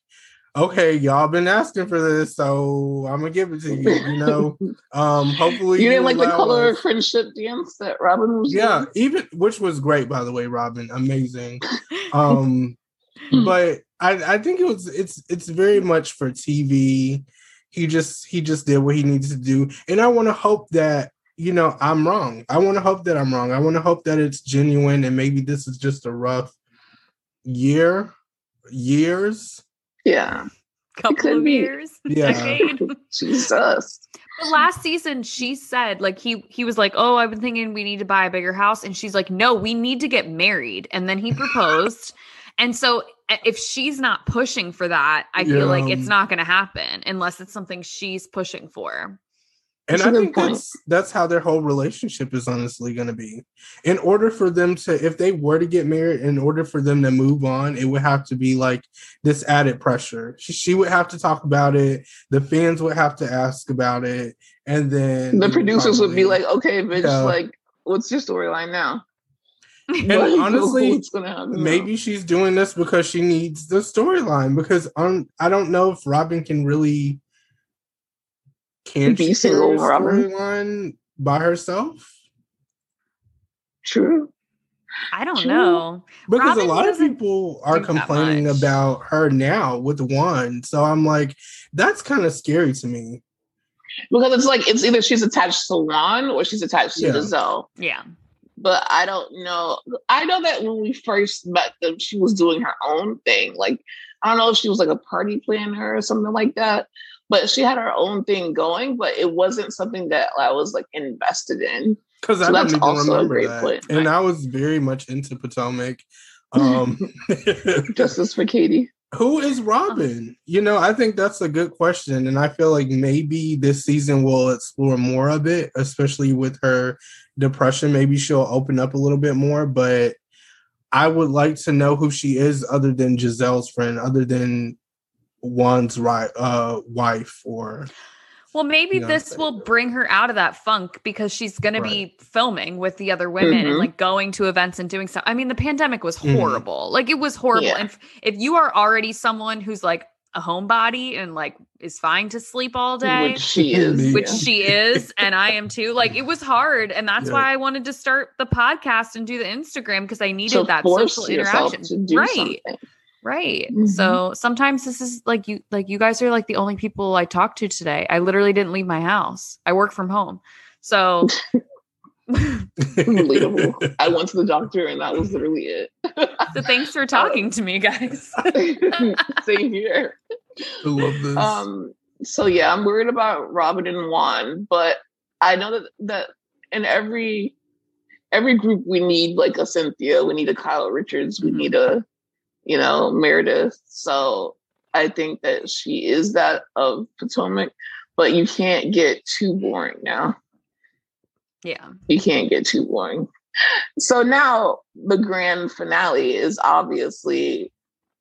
okay, y'all been asking for this, so I'm gonna give it to you. You know, um, hopefully you didn't like the color us. of friendship dance that Robyn was. Yeah, doing? even which was great, by the way, Robyn, amazing. Um, but I, I think it was it's it's very much for TV. He just he just did what he needs to do, and I want to hope that you know I'm wrong. I want to hope that I'm wrong. I want to hope that it's genuine, and maybe this is just a rough year, years yeah. Couple of be. years. Yeah. Jesus. But last season she said like he he was like, "Oh, I've been thinking we need to buy a bigger house." And she's like, "No, we need to get married." And then he proposed. and so if she's not pushing for that, I feel yeah. like it's not going to happen unless it's something she's pushing for. And I think that's that's how their whole relationship is honestly going to be. In order for them to, if they were to get married, in order for them to move on, it would have to be like this added pressure. She, she would have to talk about it. The fans would have to ask about it, and then the producers probably, would be like, "Okay, bitch, yeah. like, what's your storyline now?" And honestly, maybe now? she's doing this because she needs the storyline. Because um, I don't know if Robyn can really can be single storyline by herself? True. I don't True. know. Because Robyn a lot of people are complaining about her now with one. So I'm like, that's kind of scary to me. Because it's like it's either she's attached to Juan or she's attached to yeah. Gizelle. Yeah. But I don't know. I know that when we first met them, she was doing her own thing. Like I don't know if she was like a party planner or something like that. But she had her own thing going, but it wasn't something that I was like invested in. Because so I don't even remember that. Point. And I was very much into Potomac. Um, Justice for Katie. Who is Robyn? You know, I think that's a good question. And I feel like maybe this season will explore more of it, especially with her depression. Maybe she'll open up a little bit more. But I would like to know who she is other than Gizelle's friend, other than Juan's right uh wife or well, maybe this will bring her out of that funk because she's going right. to be filming with the other women mm-hmm. and like going to events and doing stuff. I mean, the pandemic was mm-hmm. horrible. Mm. Like it was horrible. Yeah. And if, if you are already someone who's like a homebody and like is fine to sleep all day, which she is, which yeah. she is, and I am too. Like it was hard, and that's yeah. why I wanted to start the podcast and do the Instagram because I needed to that social interaction. right. Something. Right. Mm-hmm. So sometimes this is like you like you guys are like the only people I talked to today. I literally didn't leave my house. I work from home. So relatable. I went to the doctor and that was literally it. so thanks for talking to me, guys. Same here. I love this. Um so yeah, I'm worried about Robyn and Juan, but I know that that in every every group we need like a Cynthia, we need a Kyle Richards, we mm-hmm. need a you know, Meredith. So I think that she is that of Potomac, but you can't get too boring now. Yeah. You can't get too boring. So now the grand finale is obviously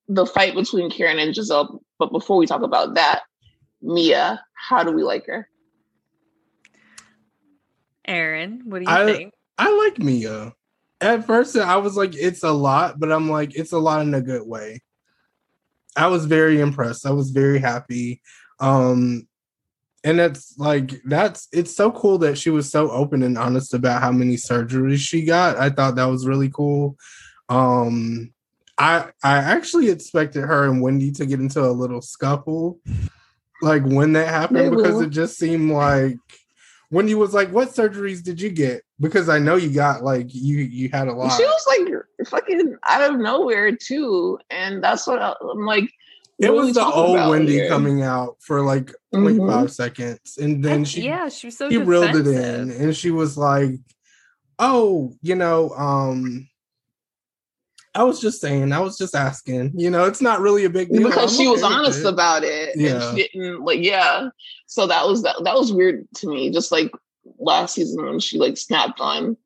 the fight between Karen and Gizelle. But before we talk about that, Mia, how do we like her? Aaron, what do you I, think? I like Mia at first I was like, it's a lot, but I'm like, it's a lot in a good way. I was very impressed. I was very happy. Um, and it's like that's it's so cool that she was so open and honest about how many surgeries she got. I thought that was really cool. Um, I I actually expected her and Wendy to get into a little scuffle, like when that happened, they because will. it just seemed like when you was like, "What surgeries did you get?" Because I know you got like you you had a lot. She was like fucking out of nowhere too, and that's what I, am like. It was the old Wendy here? coming out for like mm-hmm. 5 seconds, and then she yeah she was so she reeled it in, and she was like, "Oh, you know, um." I was just saying, I was just asking. You know, it's not really a big deal. Because I'm she was honest it. about it. Yeah. And she didn't like, yeah. So that was that that was weird to me. Just like last season when she like snapped on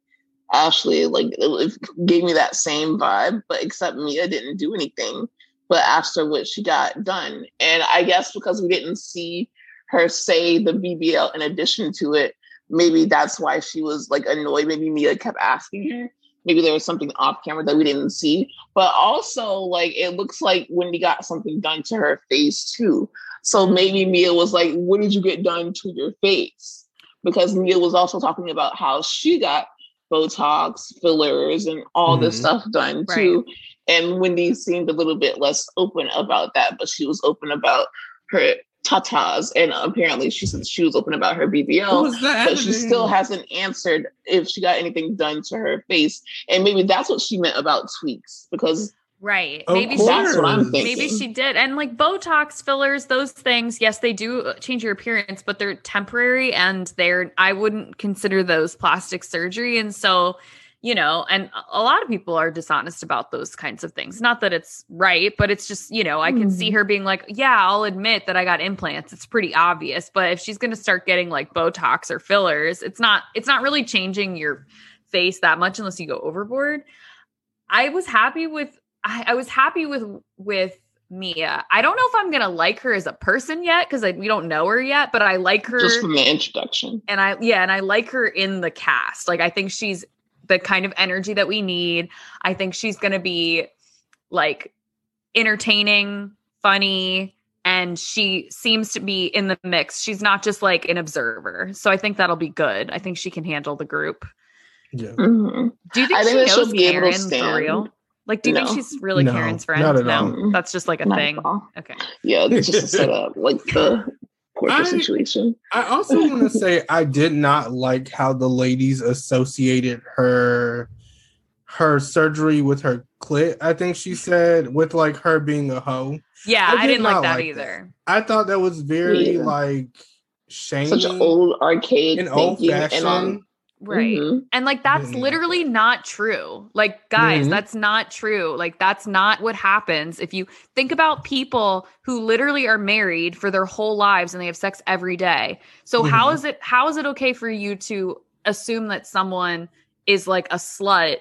Ashley, like it, it gave me that same vibe, but except Mia didn't do anything. But after what she got done. And I guess because we didn't see her say the BBL in addition to it, maybe that's why she was like annoyed. Maybe Mia kept asking her maybe there was something off camera that we didn't see. But also, like, it looks like Wendy got something done to her face too. So maybe Mia was like, What did you get done to your face? Because Mia was also talking about how she got Botox, fillers, and all mm-hmm. this stuff done too. And Wendy seemed a little bit less open about that, but she was open about her tatas, and apparently she said she was open about her BBL, but she still hasn't answered if she got anything done to her face, and maybe that's what she meant about tweaks because. Right. maybe that's what I'm thinking. Maybe she did. And like Botox fillers, those things, yes, they do change your appearance, but they're temporary and they're I wouldn't consider those plastic surgery. And so you know, and a lot of people are dishonest about those kinds of things. Not that it's right, but it's just, you know, I can mm. see mm-hmm. her being like, yeah, I'll admit that I got implants. It's pretty obvious. But if she's going to start getting like Botox or fillers, it's not, it's not really changing your face that much unless you go overboard. I was happy with, I, I was happy with, with, Mia. I don't know if I'm gonna like her as a person yet because we don't know her yet, but I like her just from the introduction. And I yeah, and I like her in the cast. Like I think she's the kind of energy that we need. I think she's going to be like entertaining, funny, and she seems to be in the mix. She's not just like an observer. So I think that'll be good. I think she can handle the group. Yeah. Mhm. Do you think I think she that she'll knows be able to Karen for real? Like, do you No. think she's really No, Karen's friend? not at no, all. that's just like a Not thing. Okay. Yeah, it's just a setup, like the corporate I- situation. I also want to say I did not like how the ladies associated her her surgery with her clit. I think she said with like her being a hoe. Yeah, I I, did didn't like that like either. I thought that was very Yeah. like shaming Such an old archaic and old thinking, and um, fashioned. on Right. Mhm. And like that's Didn't literally not true. Like guys, Mhm. that's not true. Like that's not what happens if you think about people who literally are married for their whole lives and they have sex every day. So how Mhm. is it how is it okay for you to assume that someone is like a slut?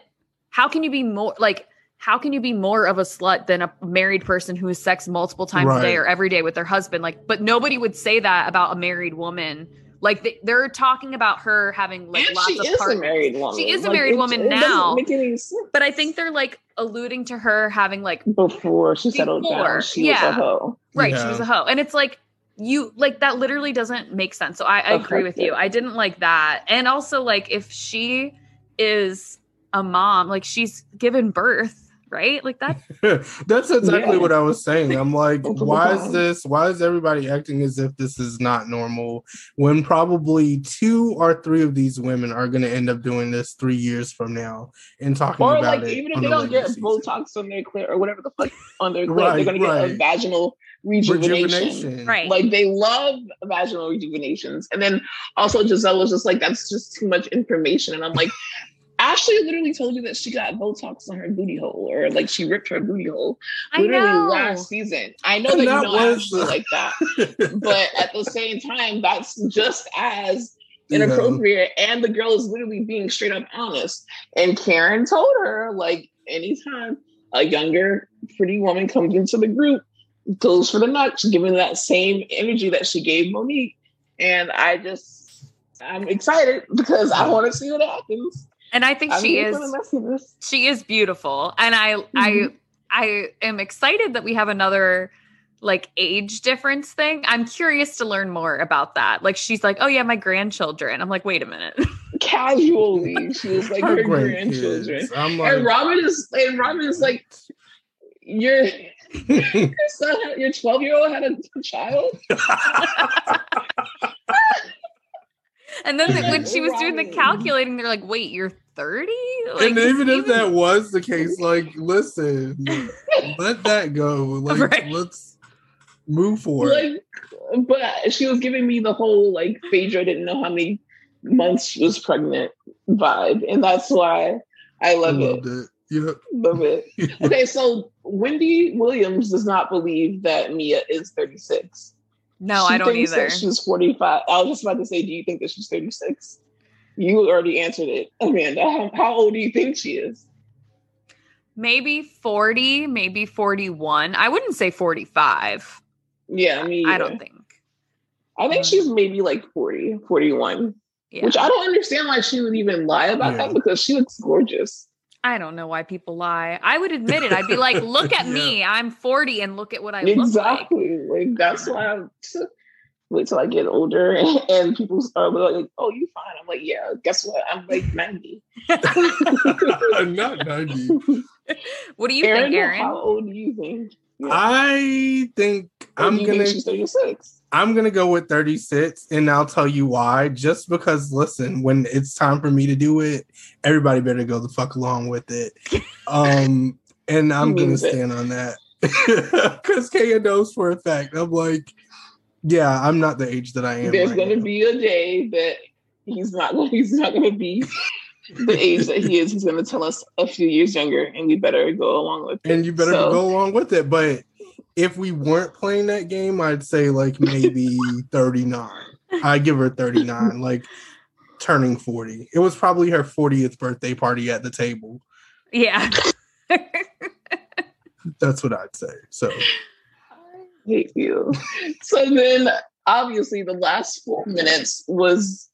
How can you be more like how can you be more of a slut than a married person who has sex multiple times a day or every day with their husband? Like, but nobody would say that about a married woman. Like they, they're talking about her having like and lots she of is a partners. married woman. She is a Like, married it- woman it now. Make any sense. But I think they're like alluding to her having like before she settled Before, down, she was yeah. a hoe. right, she was a hoe. And it's like you like that literally doesn't make sense. So I, I agree with you. I didn't like that. And also like if she is a mom, like she's given birth, right? Like that That's exactly Yeah. what I was saying. I'm like, why is this? Why is everybody acting as if this is not normal when probably two or three of these women are going to end up doing this three years from now and talking Or about like it? even if they don't get later season. Botox on their clit or whatever the fuck on their clit, Right, they're gonna get a vaginal rejuvenation. rejuvenation, Right. Like they love vaginal rejuvenations. And then also Gizelle was just like, that's just too much information. And I'm like, Ashley literally told you that she got Botox on her booty hole or like she ripped her booty hole I literally know. last season. I know And that, that you know was Ashley like that. But at the same time, that's just as Yeah. inappropriate. And the girl is literally being straight up honest. And Karen told her, like, anytime a younger, pretty woman comes into the group, goes for the nuts, giving that same energy that she gave Monique. And I just, I'm excited because I want to see what happens. And I think I'm she here is for the messiness. she is beautiful. And I I Mhm. I am excited that we have another like age difference thing. I'm curious to learn more about that. Like she's like, "Oh yeah, my grandchildren." I'm like, "Wait a minute." Casually, she was like her, grandchildren. grandkids. I'm And Robyn is, and Robyn is like, your your son, your 12 year old had a child. And then when she was doing the calculating, they're like, "Wait, you're 30?" Like, and even if even- that was the case, like, listen, let that go. Like, Right. let's move forward. like but she was giving me the whole like Phaedra didn't know how many months she was pregnant vibe and that's why I I love it loved it. Yep. love it okay so Wendy Williams does not believe that Mia is 36 no, She I don't thinks either. that she's 45 I was just about to say do you think that she's 36 you already answered it Amanda how, how old do you think she is Maybe 40, maybe 41. I wouldn't say 45. yeah me I don't think. I think Mm. she's maybe like 40 41 Yeah. which I don't understand why she would even lie about Yeah. that because she looks gorgeous. I don't know why people lie. I would admit it. I'd be like, look at me. I'm 40 and look at what I look like. exactly. Like that's why I'm wait till I get older and, and people are like, "Oh, you fine." I'm like, "Yeah." Guess what? I'm like 90. I'm Not 90. What do you Aaron, think, Aaron? how old do you think? Yeah. I think Or I'm gonna think she's 36. I'm gonna go with 36, and I'll tell you why. Just because, listen, when it's time for me to do it, everybody better go the fuck along with it. Um, and I'm gonna stand on that because Kaya knows for a fact. I'm like, yeah, I'm not the age that I am. There's right gonna now. be a day that he's not he's not gonna be the age that he is. He's gonna tell us a few years younger, and we better go along with it. and you better So, go along with it. But if we weren't playing that game, I'd say like maybe 39. I'd give her 39, like turning 40. It was probably her 40th birthday party at the table. Yeah. That's what I'd say. So I hate you. so then, obviously, the last four minutes was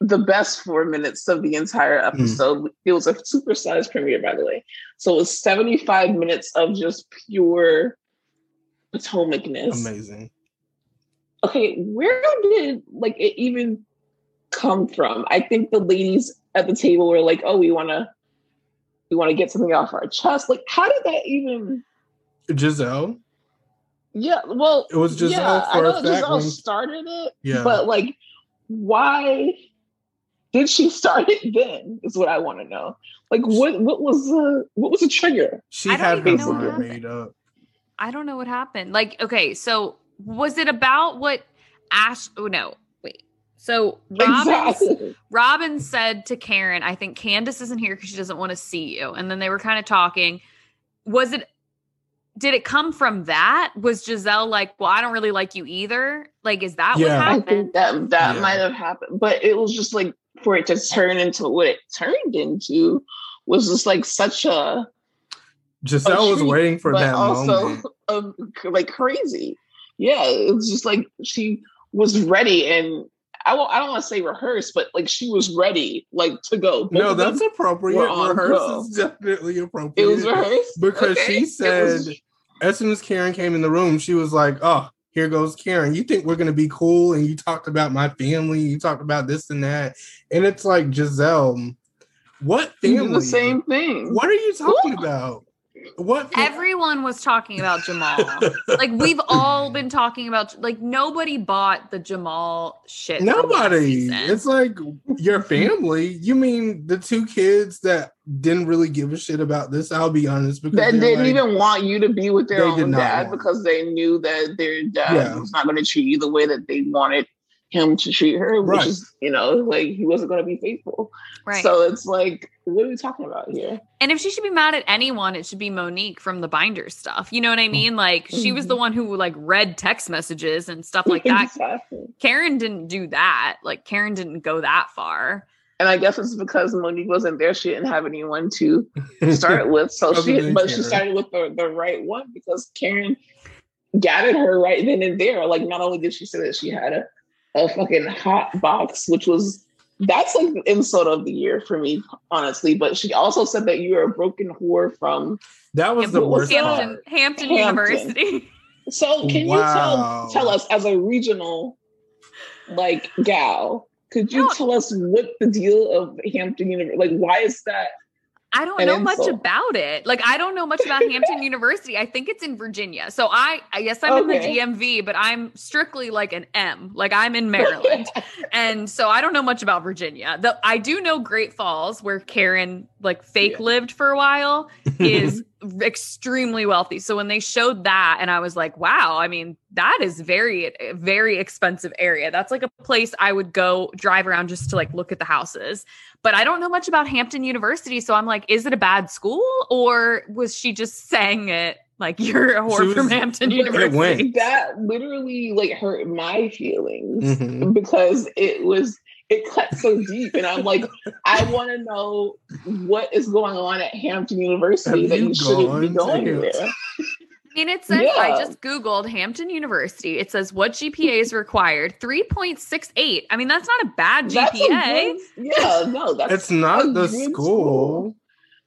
the best four minutes of the entire Hmm. episode. It was a supersized premiere, by the way. So it was 75 minutes of just pure Potomacness. amazing. Okay, where did like it even come from? I think the ladies at the table were like, "Oh, we want to, we want to get something off our chest." Like, how did that even? Gizelle. Yeah, well, It was Gizelle yeah, I for a know fact Gizelle when- started it, Yeah. but like, why did she start it then? Is what I want to know. Like, what what was the what was the trigger? She had her even know what mind made up. I don't know what happened. Like, okay, so was it about what Ash? Oh no, wait. So Robyn, Exactly. Robyn said to Karen, "I think Candiace isn't here because she doesn't want to see you." And then they were kind of talking. Was it? Did it come from that? Was Gizelle like, "Well, I don't really like you either"? Like, is that Yeah. what I happened? think that that Yeah. might have happened, but it was just like for it to turn into what it turned into was just like such a Gizelle was treat, waiting for but that also moment. um, like crazy. Yeah, it was just like she was ready, and I won't, I don't want to say rehearse, but like she was ready, like to go. Both No, that's appropriate. were on Rehearse go. is definitely appropriate. it was rehearsed because Okay. she said was- as soon as Karen came in the room, she was like, "Oh, here goes Karen. You think we're gonna be cool?" And you talked about my family. You talked about this and that, and it's like Gizelle, what family? the same thing. What are you talking about? What? fa- Everyone was talking about Jamal. like we've all been talking about. Like nobody bought the Jamal shit. Nobody. It's like your family. You mean the two kids that didn't really give a shit about this? I'll be honest because that they're didn't like- even want you to be with their own dad because they knew that their dad Yeah. was not going to treat you the way that they wanted him to treat her, which Right. is, you know, like he wasn't going to be faithful. right. So it's like, what are we talking about here? And if she should be mad at anyone, it should be Monique from the binder stuff. You know what I mean? Like she was the mm-hmm. one who like read text messages and stuff like that. Exactly. Karen didn't do that. Like Karen didn't go that far. And I guess it's because Monique wasn't there. She didn't have anyone to start with. So she, than but she started with the, the right one because Karen gathered her right then and there. Like, not only did she say that she had a, a fucking hot box, which was that's like the insult of the year for me, honestly. But she also said that you're a broken whore from. that was the worst Hampton, part. Hampton, Hampton. University. So can Wow. you tell tell us as a regional like gal? Could you No. tell us what the deal of Hampton University? Like, why is that? I don't know much about it. Like I don't know much about Hampton University. I think it's in Virginia. So I I guess I'm Okay. in the DMV, but I'm strictly like an M. Like I'm in Maryland. and so I don't know much about Virginia. The I do know Great Falls where Karen like fake Yeah. lived for a while is extremely wealthy. So when they showed that and I was like, wow, I mean, that is very very expensive area. That's like a place I would go drive around just to like look at the houses. But I don't know much about Hampton University, so I'm like, is it a bad school or was she just saying it like you're a whore was- from Hampton It University? went. that literally like hurt my feelings Mhm. because it was it cuts so deep and i'm like i want to know what is going on at hampton university Have that you you shouldn't be gone to going there I mean, it says yeah. I just Googled Hampton University. It says what GPA is required 3.68. I mean, that's not a bad That's a GPA. good- yeah no that's It's not a the good school.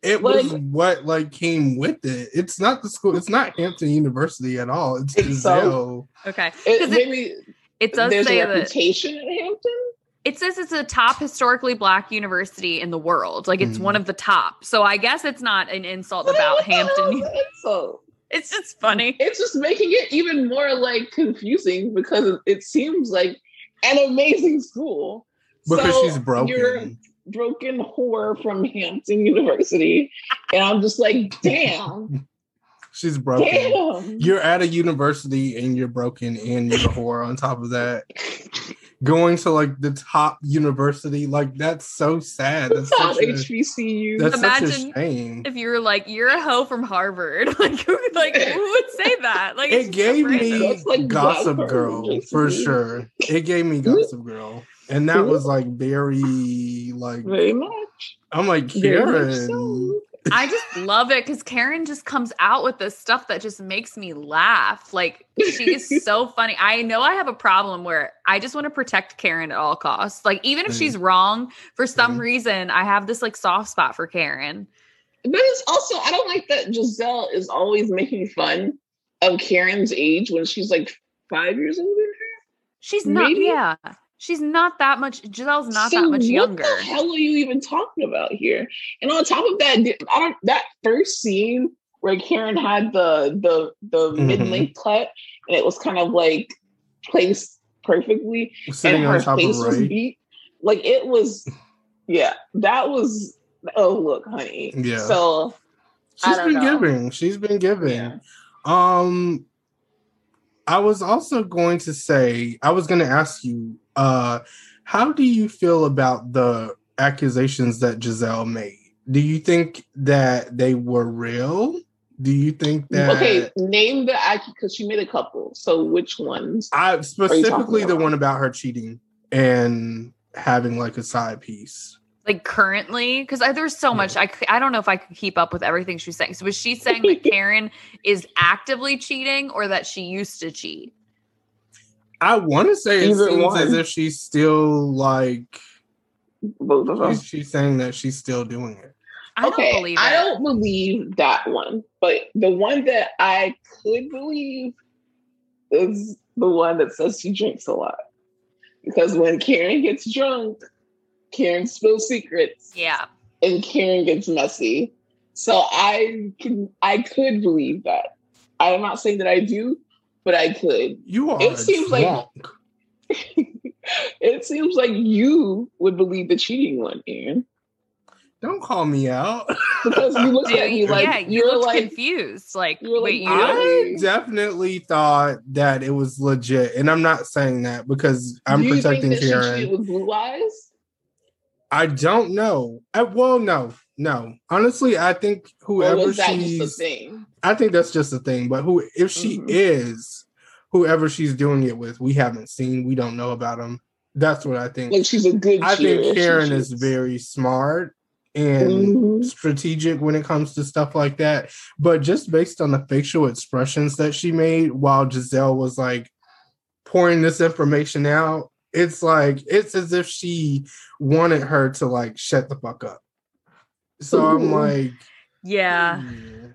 It was what like came with it. It's not the school. It's not Hampton University at all. It's It's so- Okay. it, 'Cause it- maybe It does there's say a that reputation at hampton it says it's a top historically black university in the world. Like it's Mhm. one of the top. So I guess it's not an insult What about Hampton. insult? It's just funny. it's just making it even more like confusing because it seems like an amazing school Because So she's broken. You're a broken whore from Hampton University, and I'm just like, damn, She's broken. damn. You're at a university and you're broken and you're a whore on top of that. Going to like the top university, like that's so sad. That's Top such a, HBCU. that's such Imagine a shame. If you were like, you're a hoe from Harvard, like who would like who would say that? Like It gave me That's like Gossip Black Girl for sure. It gave me mm-hmm. Gossip Girl, and that mm-hmm. was like very like Very much. I'm like Very much Karen. I just love it because Karen just comes out with this stuff that just makes me laugh. Like she is so funny. I know I have a problem where I just want to protect Karen at all costs. Like even if Mm. she's wrong, for some Mm. reason, I have this like soft spot for Karen. But it's also, I don't like that Gizelle is always making fun of Karen's age when she's like five years older than her. She's not. Maybe. Yeah, She's not that much. Gizelle's not So that much what younger. What the hell are you even talking about here? And on top of that, I don't that first scene where Karen had the the the Mhm. mid length cut and it was kind of like placed perfectly Sitting and on her top face of was beat. Like it was, yeah, that was. Oh look, honey. Yeah. So I She's don't been know. giving. She's been giving. yeah. Um, I was also going to say, I was going to ask you, uh, how do you feel about the accusations that Gizelle made? Do you think that they were real? Do you think that okay, name the because she made a couple. So which ones? I specifically the one about her cheating and having like a side piece? Like currently because there's so Yeah. much I don't know if i could keep up with everything she's saying so was she saying that karen is actively cheating or that she used to cheat I want to say it Either seems as if she's still like Both of them. she's, she's saying that she's still doing it. i okay, don't believe I don't believe that one, but the one that I could believe is the one that says she drinks a lot. Because when Karen gets drunk, Karen spills secrets yeah and Karen gets messy. So I can I could believe that. I'm not saying that I do, but I could. You are It seems like- it seems like you would believe the cheating one, Aaron. Don't call me out. Because you look at me you- like yeah you you're like confused like you're like, wait you I- I Really? definitely thought that it was legit, and I'm not saying that because I'm Do you protecting think that She Karen. cheated with blue eyes? I don't know. I, well, no, no. Honestly, I think whoever was that just a she's? I think that's just a thing. But who, if she Mhm. is, whoever she's doing it with, we haven't seen. We don't know about them. That's what I think. Like she's a good. I think Karen is very smart and Mhm. strategic when it comes to stuff like that. But just based on the facial expressions that she made while Gizelle was like pouring this information out, it's like it's as if she wanted her to like shut the fuck up. So I'm like, yeah yeah.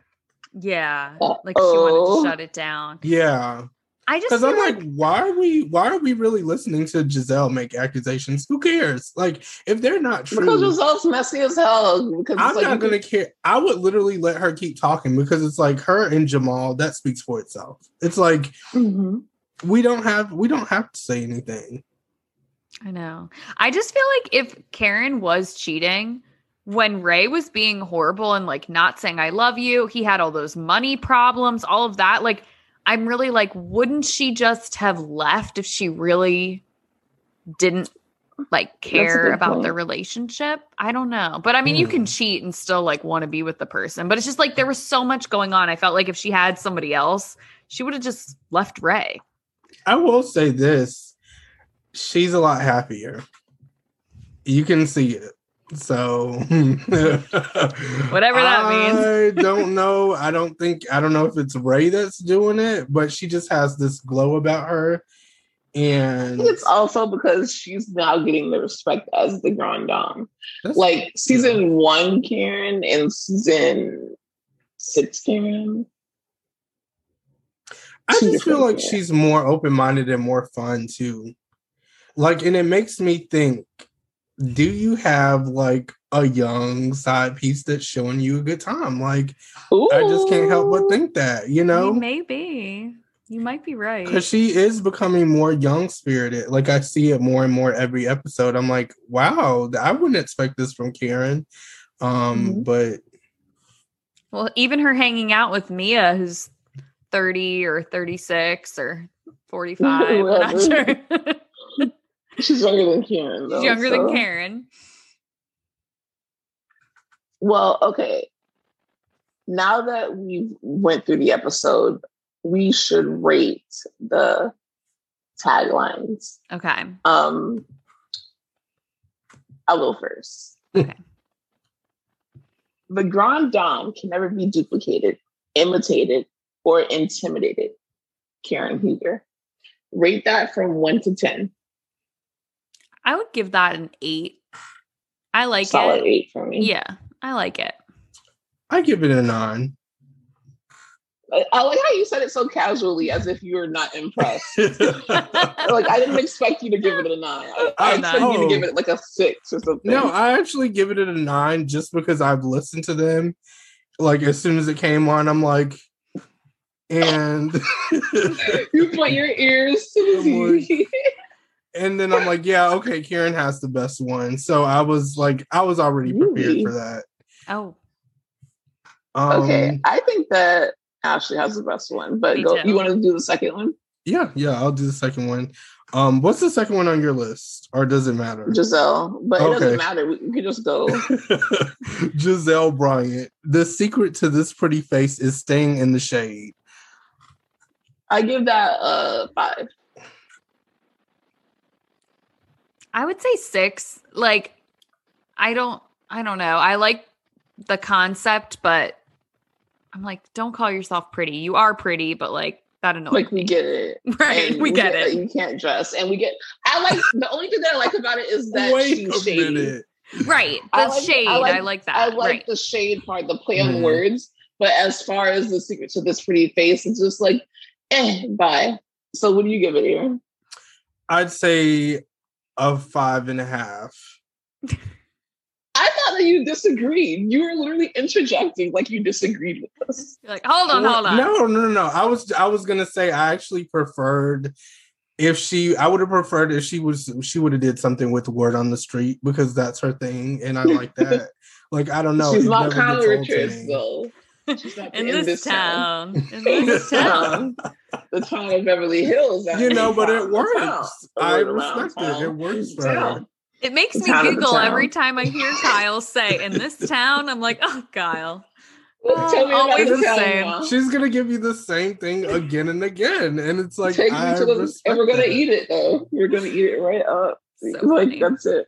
yeah like she wanted to shut it down Yeah. i just Because I'm like, like, why are we why are we really listening to Gizelle make accusations? Who cares? Like, if they're not true. Because Gizelle's messy as hell. Because I'm like not gonna could- care. I would literally let her keep talking because it's like her and Jamal. That speaks for itself. It's like Mhm. we don't have we don't have to say anything. I know. I just feel like if Karen was cheating, when Ray was being horrible and like not saying I love you, he had all those money problems, all of that. Like, I'm really like, wouldn't she just have left if she really didn't like care good about the relationship? I don't know. But I mean, you can Hmm. cheat and still like want to be with the person. But it's just like there was so much going on. I felt like if she had somebody else, she would have just left Ray. I will say this: she's a lot happier. You can see it. So Whatever that means. I don't know. I don't think I don't know if it's Ray that's doing it, but she just has this glow about her. And it's also because she's now getting the respect as the Grand Dame. Like season one, Karen, and season six, Karen. I just feel like things. she's more open minded and more fun too. Like, and it makes me think: Do you have like a young side piece that's showing you a good time? Like, I just can't help but think that, you know, maybe. You might be right. because she is becoming more young spirited. Like, I see it more and more every episode. I'm like, wow, I wouldn't expect this from Karen. Um, Mhm. but Well, even her hanging out with Mia, who's 30 or 36 or 45, I'm not sure. She's younger than Karen. Though, She's younger so- than Karen. Well, okay. Now that we went through the episode, we should rate the taglines. Okay. Um, I'll go first. Okay. The Grand Dame can never be duplicated, imitated, or intimidated. Karen Huger. Rate that from one to ten. I would give that an eight. I like Solid it. eight for me. Yeah, I like it. I give it a nine. I like how you said it so casually, as if you were not impressed. like I didn't expect you to give it a nine. I, I expect you to give it like a six or something. No, I actually give it a nine just because I've listened to them. Like as soon as it came on, I'm like, and you put your ears to the TV. And then I'm like, yeah, okay, Karen has the best one. So I was like, I was already prepared really? for that. Oh. Um, okay, I think that Ashley has the best one, but go, you want to do the second one? Yeah, yeah, I'll do the second one. Um, what's the second one on your list, or does it matter? Gizelle, but okay. it doesn't matter. We, we can just go. Gizelle Bryant. The secret to this pretty face is staying in the shade. I give that a five. I would say six. Like, I don't, I don't know. I like the concept, but I'm like, don't call yourself pretty. You are pretty, but like that annoys like me. we get it, right? We, we get, get, it. You can't dress, and we get. I like the only thing that I like about it is that Wait she's shady. Right, the I like, shade. I like, I like, that. I like right. the shade part, the play on mm. words. But as far as the secret to this pretty face, it's just like, eh, bye. So what do you give it here? I'd say a five and a half. I thought that you disagreed. You were literally interjecting like you disagreed with us. You're like, hold on, hold on. No, no, no, no. I was I was gonna say I actually preferred if she I would have preferred if she was she would have did something with the word on the street because that's her thing and I like that. like I don't know. She's not Kyle Richards though. She's not in, this, this town. town. In this town. the town of Beverly Hills. You know, but it works. I respect it. It works for her. It makes me giggle every time I hear Kyle say, "In this town," I'm like, "Oh, Kyle." Tell me always the same. She's gonna give you the same thing again and again, and it's like Take I to the, and we're gonna that. eat it though. We're gonna eat it right up. So like funny. that's it.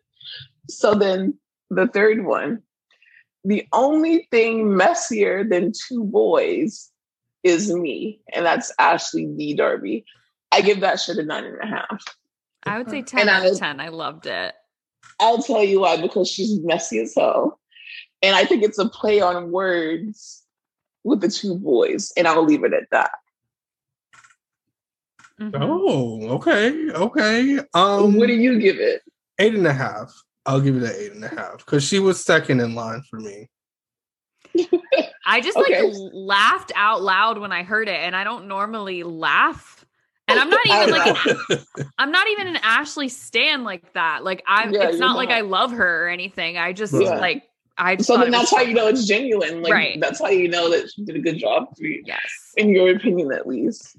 So then the third one, the only thing messier than two boys is me, and that's Ashley D. Darby. I give that shit a nine and a half. I would say ten out of ten. I loved it. I'll tell you why, because she's messy as hell. And I think it's a play on words with the two boys, and I'll leave it at that. Mm-hmm. Oh, okay. Okay. Um what do you give it? Eight and a half. I'll give it an eight and a half because she was second in line for me. I just okay. like laughed out loud when I heard it, and I don't normally laugh and I'm not even like an, I'm not even an Ashley Stan like that. Like I'm yeah, it's not, not, like I love her or anything. I just yeah. like I so then that's how you know it's genuine. Like right. that's how you know that she did a good job Yes. In your opinion at least.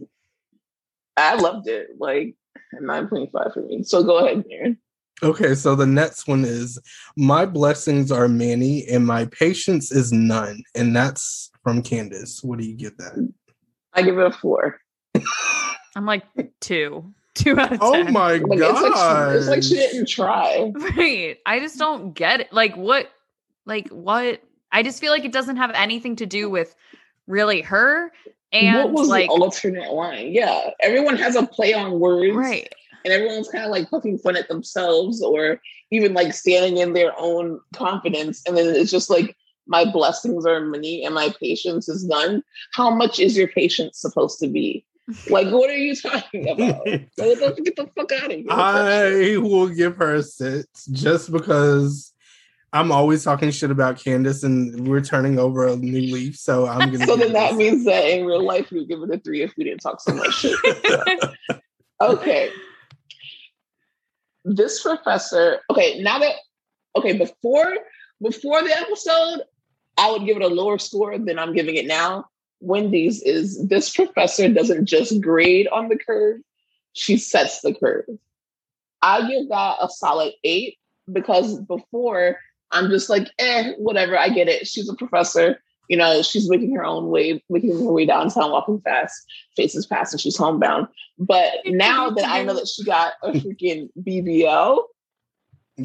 I loved it. Like 9.5 for me. So go ahead, Aaron. Okay, so the next one is my blessings are many and my patience is none. And that's from Candiace. What do you give that? I give it a four. I'm like two. Two out of oh ten. Oh my like, god! It's like, it's like she didn't try. Right. I just don't get it. Like what? Like what? I just feel like it doesn't have anything to do with really her. And what was like the alternate line? Yeah, everyone has a play on words, right? And everyone's kind of like poking fun at themselves, or even like standing in their own confidence. And then it's just like my blessings are many and my patience is none. How much is your patience supposed to be? Like, what are you talking about? get the fuck out of here. I will give her a six just because I'm always talking shit about Candiace and we're turning over a new leaf. So I'm gonna So then that means that in real life we would give it a three if we didn't talk so much shit. okay. This professor, okay, now that okay, before before the episode, I would give it a lower score than I'm giving it now Wendy's is this professor doesn't just grade on the curve, she sets the curve. I give that a solid eight because before I'm just like, eh, whatever, I get it. She's a professor. You know, she's making her own way, making her way downtown, walking fast, faces past, and she's homebound. But now that I know that she got a freaking BBL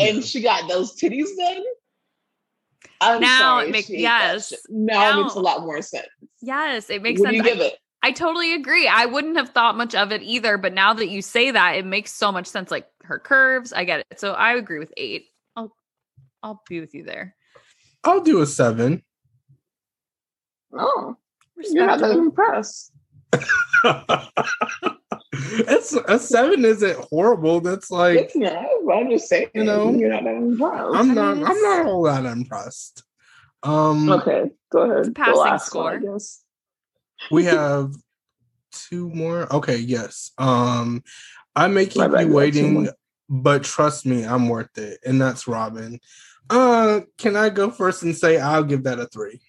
and she got those titties done, I'm now sorry, it makes yes. Now, now, it makes a lot more sense. Yes, it makes what sense. Do you give I, it? I totally agree. I wouldn't have thought much of it either, but now that you say that, it makes so much sense. Like her curves, I get it. So I agree with eight. I'll I'll be with you there. I'll do a seven. Oh. You're not that impressed. it's a seven isn't horrible. That's like It's not. I'm just saying. You know, you're not that impressed. I'm not I'm not all that impressed. Um okay, go ahead. It's a The passing last score. one, I guess. we have two more. Okay, yes. Um I may keep My you we waiting, but trust me, I'm worth it. And that's Robyn. Uh can I go first and say I'll give that a three?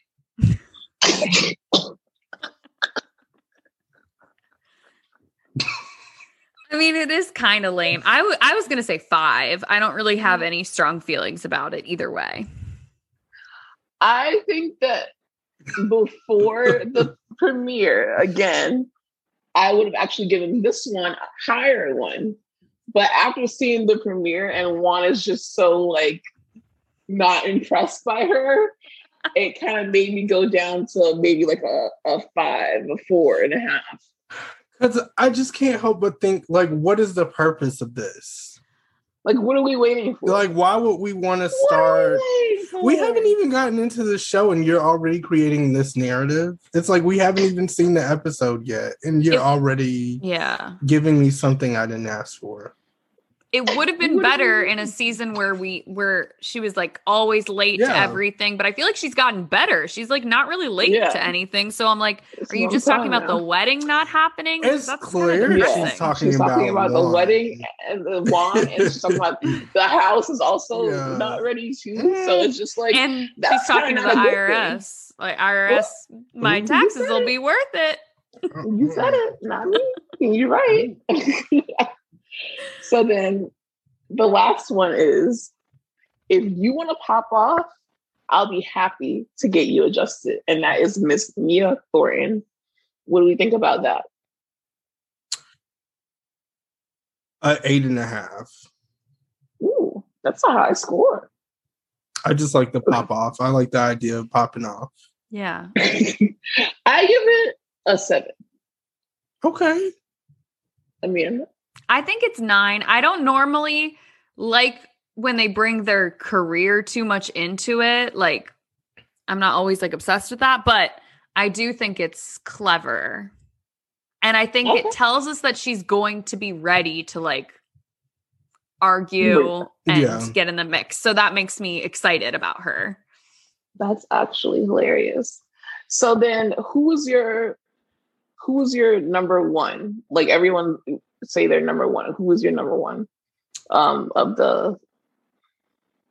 I mean, it is kind of lame. I w- I was gonna say five. I don't really have mm-hmm. any strong feelings about it either way. I think that before the premiere, again, I would have actually given this one a higher one. But after seeing the premiere and Juan is just so like not impressed by her, it kind of made me go down to maybe like a, a five, a four and a half. Because I just can't help but think, like, what is the purpose of this? Like, what are we waiting for? Like, why would we want to start? we? Haven't even gotten into the show, and you're already creating this narrative. It's like we haven't even seen the episode yet, and you're It- already Yeah. giving me something I didn't ask for. It would have been better you in a season where we where she was like always late to everything, but I feel like she's gotten better. She's like not really late Yeah. to anything. So I'm like, That's are you just talking telling about the wedding not happening It's that's clear kinda Yeah. she's talking she's talking about about the wedding and the wine, and she's talking about the house is also Yeah. not ready too. So it's mm. just like and she's talking to the not thing. IRS. Like IRS, my taxes will be worth it. You said it, not me. You're right. so then the last one is if you want to pop off, I'll be happy to get you adjusted. And that is Miss Mia Thornton. What do we think about that? Uh, eight and a half. Ooh, that's a high score. I just like the pop off. I like the idea of popping off. Yeah. I give it a seven. Okay. Amanda. I think it's nine. I don't normally like when they bring their career too much into it. Like, I'm not always like obsessed with that, but I do think it's clever. And I think Okay. it tells us that she's going to be ready to like argue and Yeah. get in the mix. So that makes me excited about her. That's actually hilarious. So then who was your who was your number one? Like everyone say their number one. Who was your number one um of the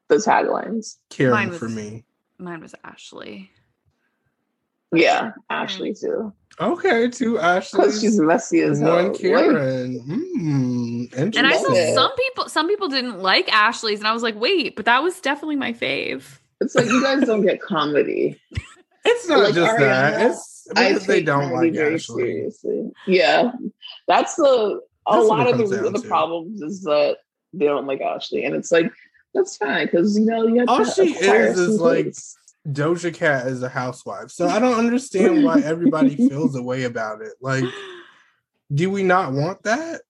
the taglines? Karen Mine was- for me. Mine was Ashley. Yeah, Ashley too. Okay, two Because Ashley. she's messy as hell. One Like, Karen. Mm. And I saw Love it. some people some people didn't like Ashley's and I was like, "Wait, but that was definitely my fave." it's like you guys don't get comedy. It's not Like just that. Ariana, It's I they don't like very Ashley. seriously. Yeah, that's the a lot of the the problems is that they don't like Ashley, and it's like that's fine because you know you have All she is is like-. Doja Cat is a housewife. So I don't understand why everybody feels a way about it. Like, do we not want that?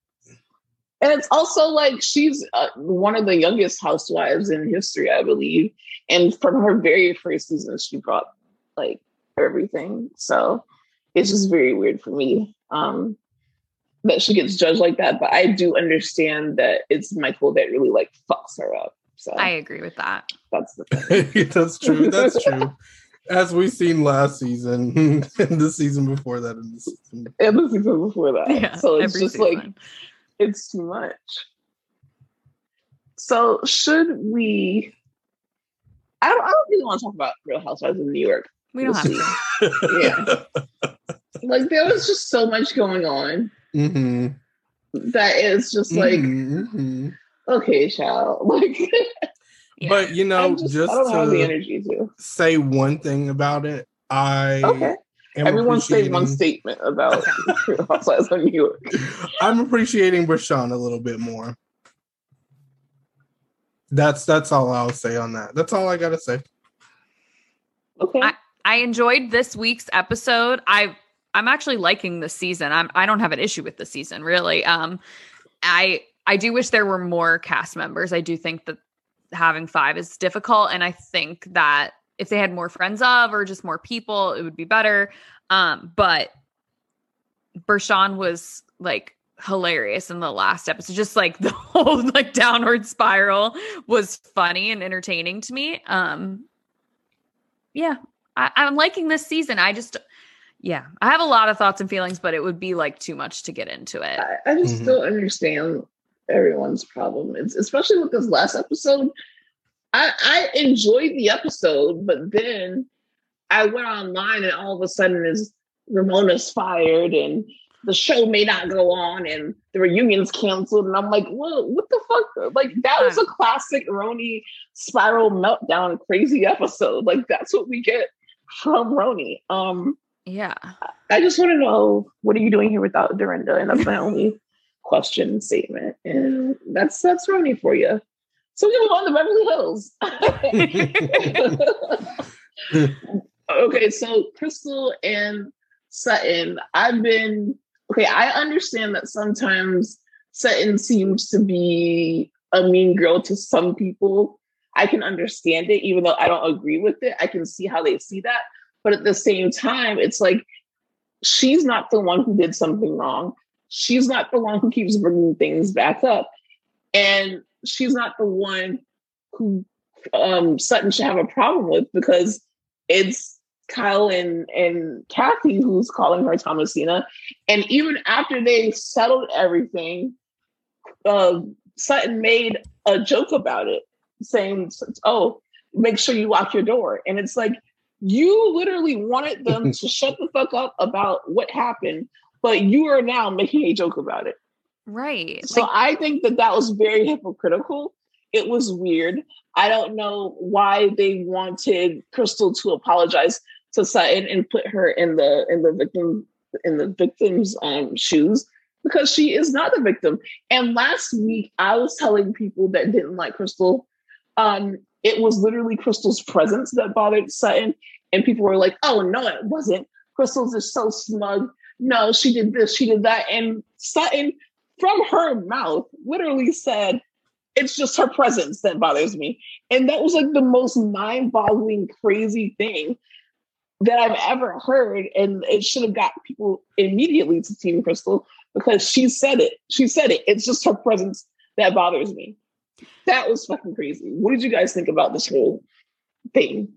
and it's also like she's uh, one of the youngest housewives in history, I believe, and from her very first season, she brought like everything. So it's just very weird for me um, that she gets judged like that. But I do understand that it's Michael that really like fucks her up. So I agree with that. that's the thing. That's true. That's true. As we've seen last season, and the season before that, and this season. And the season before that. Yeah. so it's every just like it's too much. So should we? I don't. I don't really want to talk about Real Housewives of New York. we don't have to. Yeah. Like there was just so much going on hmm that it's just like hmm okay, child. Like Yeah. But you know, I'm just, just I don't have the to energy to. say one thing about it, I Okay, am everyone say one appreciating- statement about Housewives of New York. I'm appreciating Brashawn a little bit more. That's that's all I'll say on that. That's all I gotta say. Okay, I- I enjoyed this week's episode. I I'm actually liking the season. I'm I don't have an issue with the season really. Um I I do wish there were more cast members. I do think that having 5 is difficult and I think that if they had more friends of or just more people, it would be better. Um, but Bershawn was like hilarious in the last episode. Just like the whole like downward spiral was funny and entertaining to me. Um, yeah, I, I'm liking this season. I just, yeah, I have a lot of thoughts and feelings, but it would be like too much to get into it. I, I just Mhm. don't understand everyone's problem. It's especially with this last episode. I, I enjoyed the episode, but then I went online and all of a sudden is Ramona's fired and the show may not go on and the reunion's canceled. And I'm like, well, what the fuck? Like that was a classic Roni spiral meltdown crazy episode. Like that's what we get from Roni. Um Yeah. I just want to know what are you doing here without Dorinda? And that's my only question statement. And that's that's Roni for you. So we move on to Beverly Hills. okay, so Crystal and Sutton, I've been okay. I understand that sometimes Sutton seems to be a mean girl to some people. I can understand it, even though I don't agree with it. I can see how they see that. But at the same time, it's like she's not the one who did something wrong. She's not the one who keeps bringing things back up. And she's not the one who um, Sutton should have a problem with because it's Kyle and, and Kathy who's calling her Thomasina. And even after they settled everything, uh, Sutton made a joke about it, saying, Oh, make sure you lock your door. And it's like, you literally wanted them to shut the fuck up about what happened, but you are now making a joke about it. Right. So Like, I think that that was very hypocritical. It was weird. I don't know why they wanted Crystal to apologize to Sutton and put her in the in the victim in the victim's um, shoes because she is not the victim. And last week I was telling people that didn't like Crystal, um, it was literally Crystal's presence that bothered Sutton, and people were like, "Oh no, it wasn't. Crystal's just so smug. No, she did this, she did that," and Sutton from her mouth literally said, It's just her presence that bothers me. And that was like the most mind boggling, crazy thing that I've ever heard. And it should have got people immediately to Team Crystal because she said it. She said it. It's just her presence that bothers me. That was fucking crazy. What did you guys think about this whole thing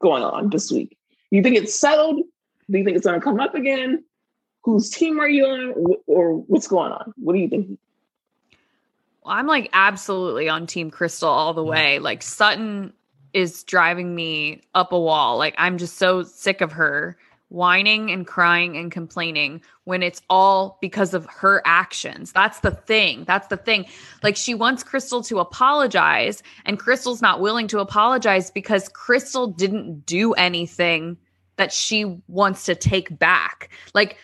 going on this week? You think it's settled? Do you think it's going to come up again? Whose team are you on, or what's going on? What do you think? Well, I'm like absolutely on Team Crystal all the way. Like Sutton is driving me up a wall. Like I'm just so sick of her whining and crying and complaining when it's all because of her actions. That's the thing. That's the thing. Like she wants Crystal to apologize and Crystal's not willing to apologize because Crystal didn't do anything that she wants to take back. Like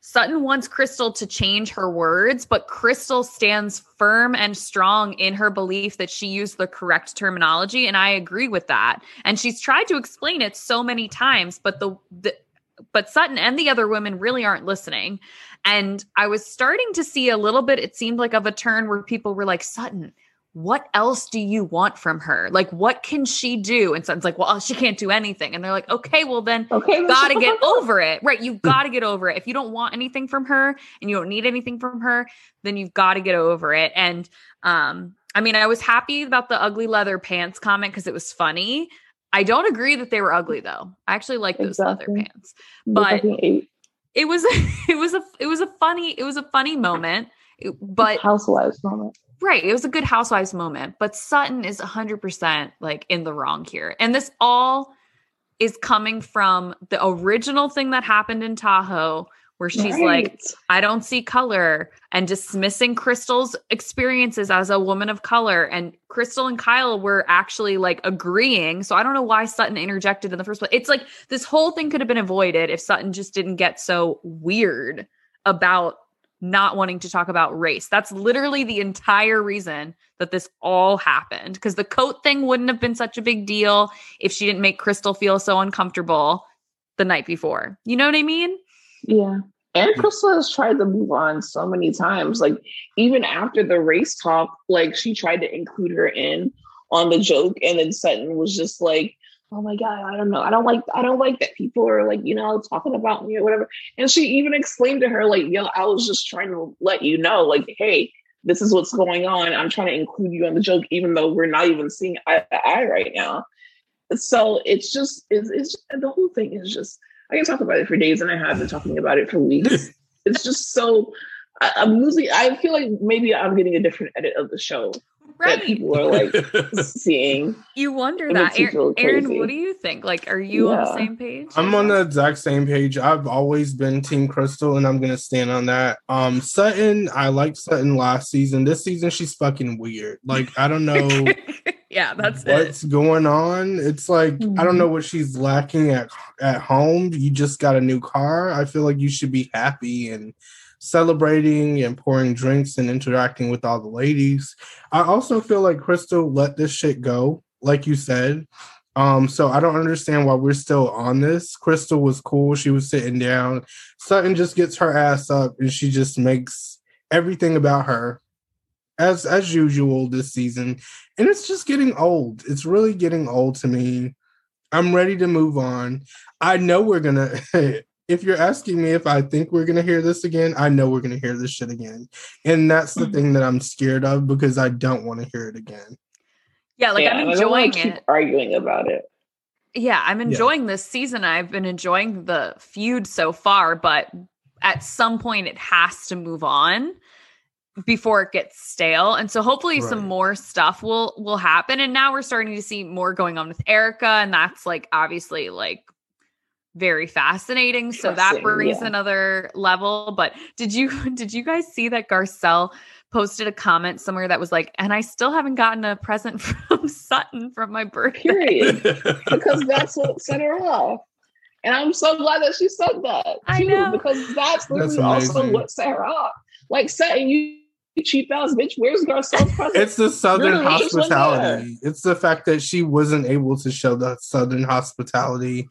Sutton wants Crystal to change her words, but Crystal stands firm and strong in her belief that she used the correct terminology. And I agree with that. And she's tried to explain it so many times, but the, the but Sutton and the other women really aren't listening. And I was starting to see a little bit, it seemed like of a turn where people were like, Sutton, what else do you want from her? Like, what can she do? And Sutton's like, well, she can't do anything. And they're like, okay, well, then Okay, you gotta get over it. Right. You've got to get over it. If you don't want anything from her and you don't need anything from her, then you've got to get over it. And um, I mean, I was happy about the ugly leather pants comment because it was funny. I don't agree that they were ugly though. I actually like those leather pants. But- It was it was a it was a funny it was a funny moment. But housewives moment. Right. It was a good housewives moment, but Sutton is 100% like in the wrong here. And this all is coming from the original thing that happened in Tahoe where she's like I don't see color and dismissing Crystal's experiences as a woman of color and Crystal and Kyle were actually like agreeing. So I don't know why Sutton interjected in the first place. It's like this whole thing could have been avoided if Sutton just didn't get so weird about not wanting to talk about race. That's literally the entire reason that this all happened because the coat thing wouldn't have been such a big deal if she didn't make Crystal feel so uncomfortable the night before. You know what I mean? Yeah. And Crystal has tried to move on so many times. Like even after the race talk, like she tried to include her in on the joke, and then Sutton was just like, oh my god, I don't know, I don't like, I don't like that people are like, you know, talking about me or whatever. And she even explained to her like, yo, I was just trying to let you know, like, hey, this is what's going on. I'm trying to include you in the joke, even though we're not even seeing eye to eye right now. So it's just, it's, it's the whole thing is just. I can talk about it for days, and I have been talking about it for weeks. it's just so. I, I'm losing. I feel like maybe I'm getting a different edit of the show Right. that people are like seeing. You wonder It that. Aaron, Aaron, what do you think? Like, are you on the same page? I'm on the exact same page. I've always been Team Crystal, and I'm gonna stand on that. Um, Sutton, I liked Sutton last season. This season, she's fucking weird. Like, I don't know yeah, that's it. what's going on. It's like I don't know what she's lacking at at home. You just got a new car. I feel like you should be happy and celebrating and pouring drinks and interacting with all the ladies. I also feel like Crystal let this shit go, like you said. Um, so I don't understand why we're still on this. Crystal was cool. She was sitting down. Sutton just gets her ass up and she just makes everything about her as as usual this season. And it's just getting old. It's really getting old to me. I'm ready to move on. I know we're gonna if you're asking me if I think we're gonna hear this again, I know we're gonna hear this shit again. And that's the mm-hmm. thing that I'm scared of because I don't want to hear it again. yeah, like Yeah, I'm and I enjoying keep it. arguing about it. Yeah, I'm enjoying this season. I've been enjoying the feud so far, but at some point it has to move on before it gets stale. And so hopefully some more stuff will will happen. And now we're starting to see more going on with Erika, and that's like obviously like very fascinating. So that brings yeah. another level. But did you did you guys see that Garcelle posted a comment somewhere that was like, and I still haven't gotten a present from Sutton from my birthday. Period. because that's what set her off. And I'm so glad that she said that I too, know. because that's literally That's also what set her off. Like saying you you cheap ass bitch, where's Garcelle's present? It's the Southern the hospitality. It's the fact that she wasn't able to show the Southern hospitality,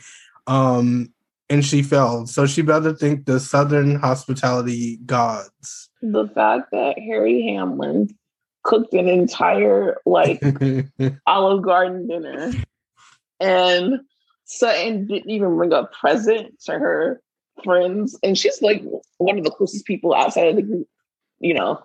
um, and she failed. So she better thank the Southern hospitality gods. the fact that Harry Hamlin cooked an entire like Olive Garden dinner and Sutton didn't even bring a present to her friends. And she's like one of the closest people outside of the group, you know,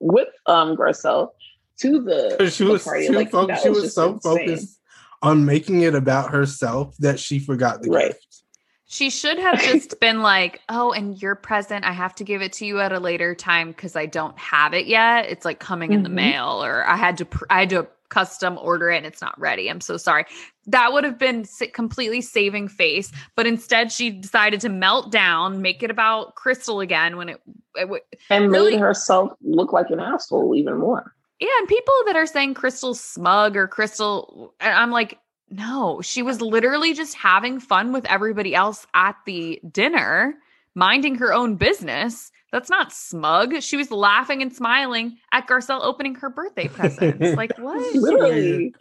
with um Garcelle to the, Because she the was party. too Like, fo- she was just so insane. focused on making it about herself that she forgot the Right. gift. She should have just been like, "Oh, and your present, I have to give it to you at a later time because I don't have it yet. It's like coming in the Mhm. mail, or I had to, pr- I had to custom order it and it's not ready. I'm so sorry." That would have been completely saving face, but instead she decided to melt down, make it about Crystal again when it, it w- And Really? made herself look like an asshole even more. yeah. And people that are saying Crystal's smug or Crystal, I'm like, no, she was literally just having fun with everybody else at the dinner, minding her own business. That's not smug. She was laughing and smiling at Garcelle opening her birthday presents. like, what? Literally.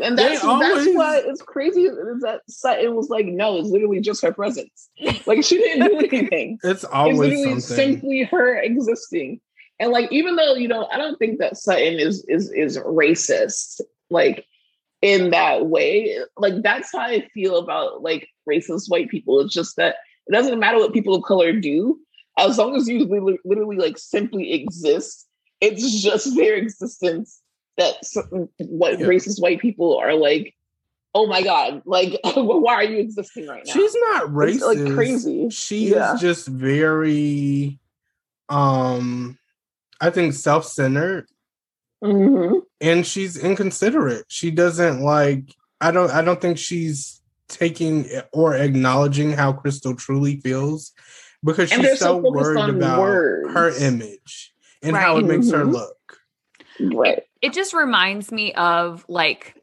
And that's always- that's why it's crazy is that Sutton was like, no, it's literally just her presence. Like she didn't do anything. It's it's always literally something. simply her existing. And like, even though you know, I don't think that Sutton is is is racist, like in that way. Like that's how I feel about like racist white people. It's just that it doesn't matter what people of color do, as long as you literally, literally like simply exist. It's just their existence that what Yeah. racist white people are like. Oh my god! Like, why are you existing right now? She's not racist. It's, like, crazy. She Yeah. is just very um I think self-centered Mhm. and she's inconsiderate. She doesn't like I don't I don't think she's taking or acknowledging how Crystal truly feels because And she's so so worried about words. her image and how it makes her Mhm. look. Right. it just reminds me of like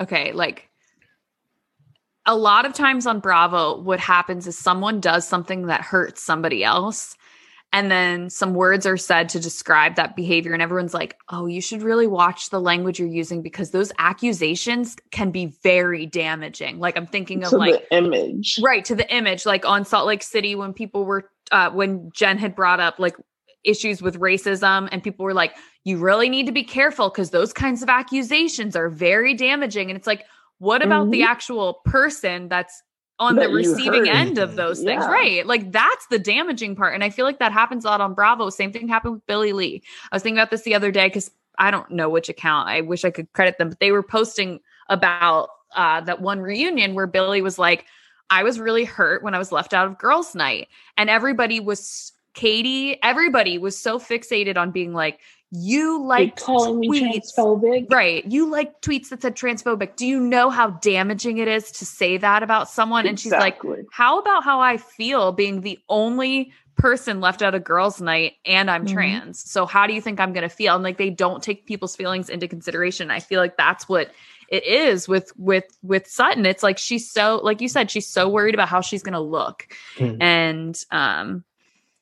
okay like a lot of times on bravo what happens is someone does something that hurts somebody else and then some words are said to describe that behavior and everyone's like oh you should really watch the language you're using because those accusations can be very damaging like i'm thinking of to like the image. right to the image like on salt lake city when people were uh when jen had brought up like issues with racism and people were like you really need to be careful because those kinds of accusations are very damaging and it's like what about Mhm. the actual person that's on That the receiving end of those things? Yeah. Right. Like that's the damaging part. And I feel like that happens a lot on Bravo. Same thing happened with Billie Lee. I was thinking about this the other day because I don't know which account. I wish I could credit them, but they were posting about uh, that one reunion where Billy was like, I was really hurt when I was left out of girls' night. And everybody was, Katie, everybody was so fixated on being like, you like calling me tweets. transphobic. Right. You like tweets that said transphobic. Do you know how damaging it is to say that about someone? And she's like, how about how I feel being the only person left out of girls' night and I'm Mhm. trans? So how do you think I'm going to feel? And like they don't take people's feelings into consideration. I feel like that's what it is with with with Sutton. It's like she's so like you said, she's so worried about how she's going to look, Mhm. and um,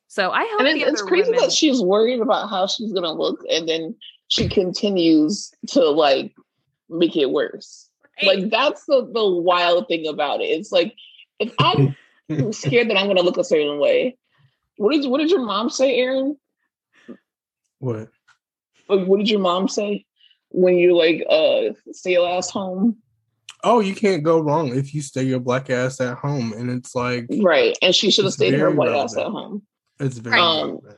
so I hope and the it, it's crazy women- that she's worried about how she's gonna look, and then she continues to like make it worse. Like that's the the wild thing about it. It's like if I'm scared that I'm gonna look a certain way. What did what did your mom say, Aaron? what? Like, what did your mom say when you like uh stay your ass home? Oh, you can't go wrong if you stay your black ass at home, and it's like Right, and she should have stayed her very white ass at home. It's very. Um, relevant.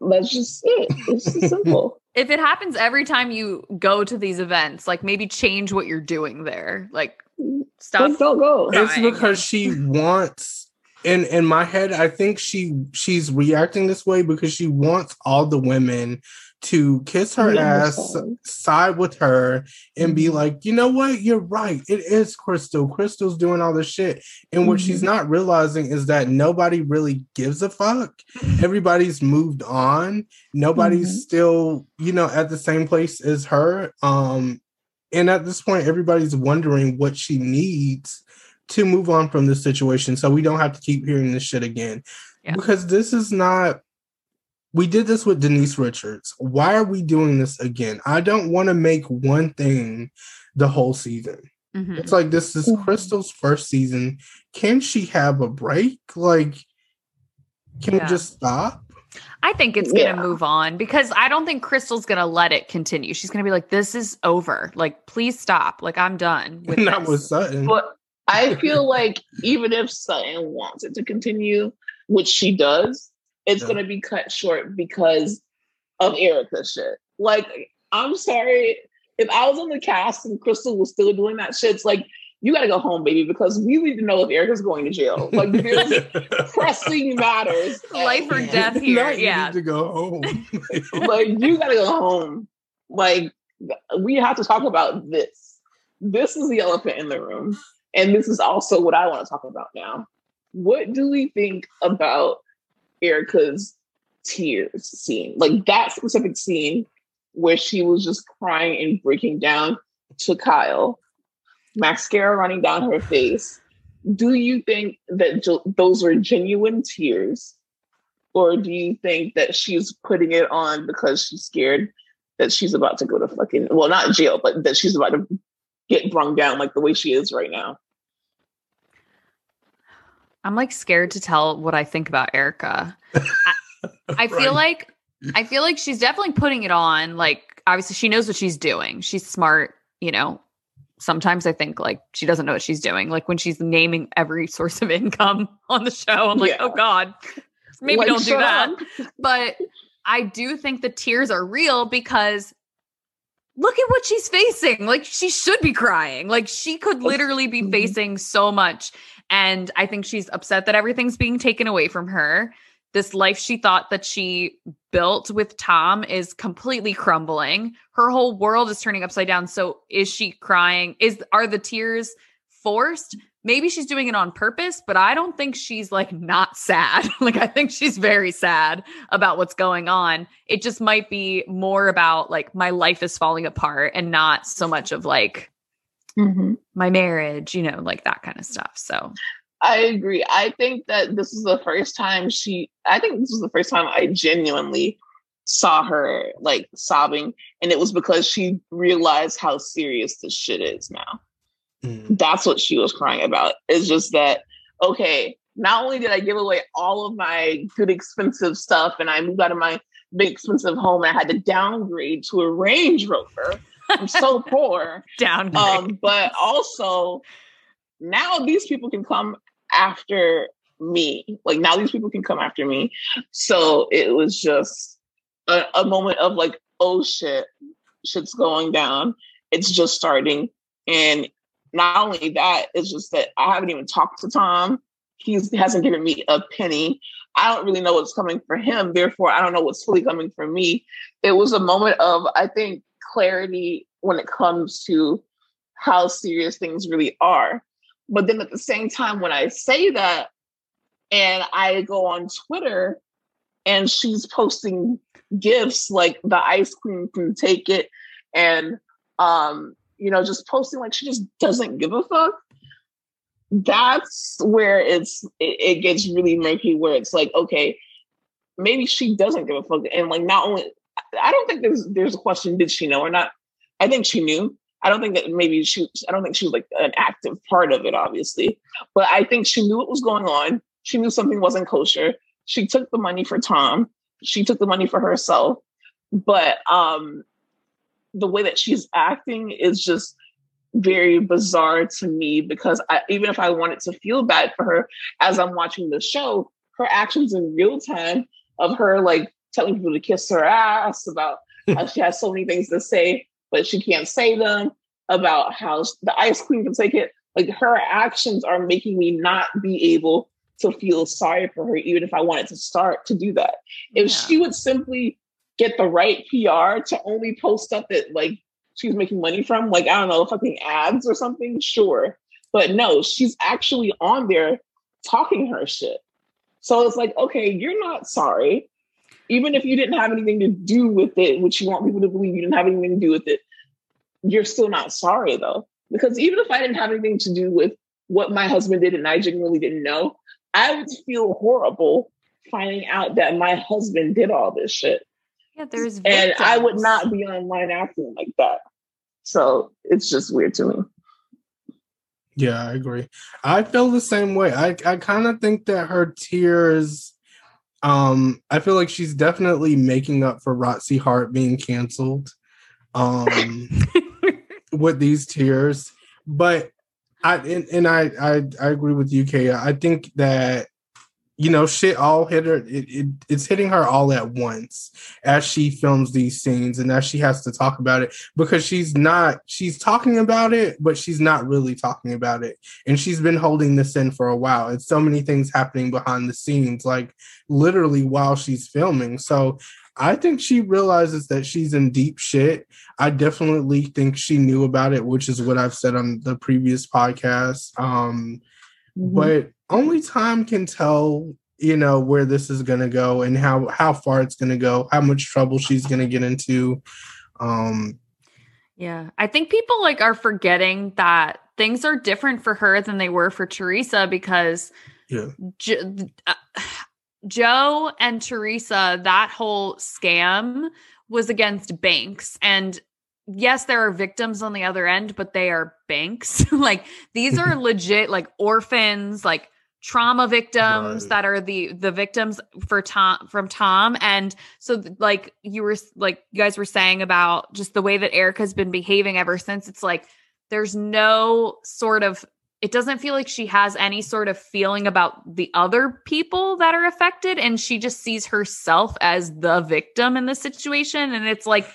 That's just it. It's just simple. if it happens every time you go to these events, like maybe change what you're doing there. Like stop. Like, don't go. Right. it's because she wants in in my head i think she she's reacting this way because she wants all the women to kiss her ass side with her and be Mhm. like you know what? You're right. It is crystal. Crystal's doing all this shit. And what she's Mhm. not realizing is that nobody really gives a fuck. Everybody's moved on. Nobody's Mhm. still you know at the same place as her. Um and at this point everybody's wondering what she needs to move on from this situation so we don't have to keep hearing this shit again. Yeah. because this is not we did this with Denise Richards. Why are we doing this again? I don't want to make one thing the whole season. Mhm. It's like this is. Crystal's first season. Can she have a break? Like, can Yeah. we just stop? I think it's going to Yeah. move on because I don't think Crystal's going to let it continue. She's going to be like, this is over. Like, please stop. Like, I'm done with Not this. with Sutton. But I feel like even if Sutton wants it to continue, which she does, it's Yeah. going to be cut short because of Erika's shit. Like, I'm sorry. If I was on the cast and Crystal was still doing that shit, it's like, you got to go home, baby, because we need to know if Erika's going to jail. Like, there's pressing matters. Life or death here. Not you yeah. need to go home. like you gotta go home. Like we have to talk about this. This is the elephant in the room, and this is also what I want to talk about now. What do we think about Erika's tears scene? Like that specific scene where she was just crying and breaking down to Kyle, mascara running down her face. Do you think that jo- those were genuine tears? Or do you think that she's putting it on because she's scared that she's about to go to fucking, well, not jail, but that she's about to get brung down like the way she is right now? I'm like scared to tell what I think about Erika. I feel Right. like I feel like she's definitely putting it on. Like obviously she knows what she's doing. She's smart, you know. Sometimes I think like she doesn't know what she's doing. Like when she's naming every source of income on the show, I'm like, oh, Yeah. oh God, maybe Like, don't do that. up. But I do think the tears are real because look at what she's facing. Like she should be crying. Like she could literally be Mhm. facing so much. And I think she's upset that everything's being taken away from her. This life she thought that she built with Tom is completely crumbling. Her whole world is turning upside down. So is she crying? Is are the tears forced? Maybe she's doing it on purpose, but I don't think she's like not sad. like I think she's very sad about what's going on. It just might be more about like my life is falling apart and not so much of like mm-hmm. my marriage, you know, like that kind of stuff. So I agree. I think that this is the first time she, I think this was the first time I genuinely saw her like sobbing. And it was because she realized how serious this shit is now. Mm. That's what she was crying about. It's just that, okay, not only did I give away all of my good, expensive stuff and I moved out of my big, expensive home and I had to downgrade to a Range Rover, I'm so poor. Downgrade. Um, but also now these people can come after me. Like now these people can come after me. So it was just a, a moment of like, oh shit, shit's going down. It's just starting. And not only that, it's just that I haven't even talked to Tom. He hasn't given me a penny. I don't really know what's coming for him. Therefore, I don't know what's fully coming for me. It was a moment of, I think, clarity when it comes to how serious things really are. But then at the same time, when I say that and I go on Twitter and she's posting gifts like the ice queen can take it and um you know just posting like she just doesn't give a fuck. That's where it's it, it gets really murky where it's like okay maybe she doesn't give a fuck. And like not only i don't think there's there's a question did she know or not? I think she knew. I don't think that maybe she i don't think she was like an active part of it obviously. But i think she knew what was going on. She knew something wasn't kosher. She took the money for tom. She took the money for herself. But um the way that she's acting is just very bizarre to me because I, even if I wanted to feel bad for her as I'm watching the show, her actions in real time of her like telling people to kiss her ass about how she has so many things to say, but she can't say them, about how the ice queen can take it. Like her actions are making me not be able to feel sorry for her, even if I wanted to start to do that. If yeah. she would simply get the right PR to only post stuff that like she's making money from, like I don't know, fucking ads or something, sure. But no, she's actually on there talking her shit. So it's like, okay, you're not sorry. Even if you didn't have anything to do with it, which you want people to believe you didn't have anything to do with it, you're still not sorry though. Because even if I didn't have anything to do with what my husband did and I genuinely didn't know, I would feel horrible finding out that my husband did all this shit. Yeah, there's victims. and I would not be online acting like that. So it's just weird to me. Yeah, I agree. I feel the same way. I I kind of think that her tears um I feel like she's definitely making up for Roxie Hart being canceled um with these tears. But I and, and I, I I agree with you, Kaya. I think that you know, shit all hit her. It, it, it's hitting her all at once as she films these scenes and as she has to talk about it because she's not, she's talking about it, but she's not really talking about it. And she's been holding this in for a while. It's so many things happening behind the scenes, like literally while she's filming. So I think she realizes that she's in deep shit. I definitely think she knew about it, which is what I've said on the previous podcast. Um, mm-hmm. But only time can tell you know where this is going to go and how how far it's going to go how much trouble she's going to get into um yeah i think people like are forgetting that things are different for her than they were for teresa because yeah. Jo- uh, joe and teresa that whole scam was against banks. And yes, there are victims on the other end, but they are banks. like these are legit like orphans, like trauma victims right. that are the the victims for Tom from Tom and so like you were like you guys were saying about just the way that Erika's been behaving ever since it's like there's no sort of it doesn't feel like she has any sort of feeling about the other people that are affected and she just sees herself as the victim in this situation and it's like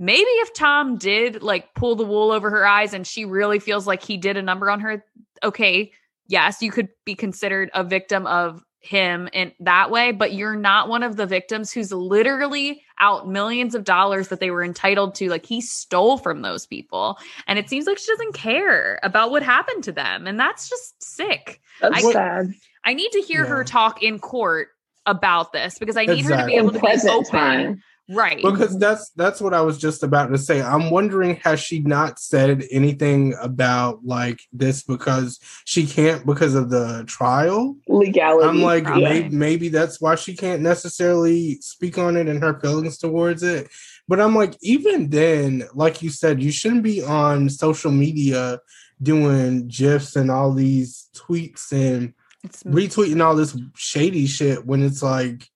maybe if Tom did like pull the wool over her eyes and she really feels like he did a number on her okay yes, you could be considered a victim of him in that way, but you're not one of the victims who's literally out millions of dollars that they were entitled to. Like he stole from those people. And it seems like she doesn't care about what happened to them. And that's just sick. That's I, sad. I need to hear yeah. her talk in court about this because I need exactly. her to be able to be open. Time Right. Because that's that's what I was just about to say. I'm wondering has she not said anything about like this because she can't because of the trial legality. I'm like maybe, maybe that's why she can't necessarily speak on it and her feelings towards it. But I'm like even then like you said you shouldn't be on social media doing gifs and all these tweets and it's retweeting all this shady shit when it's like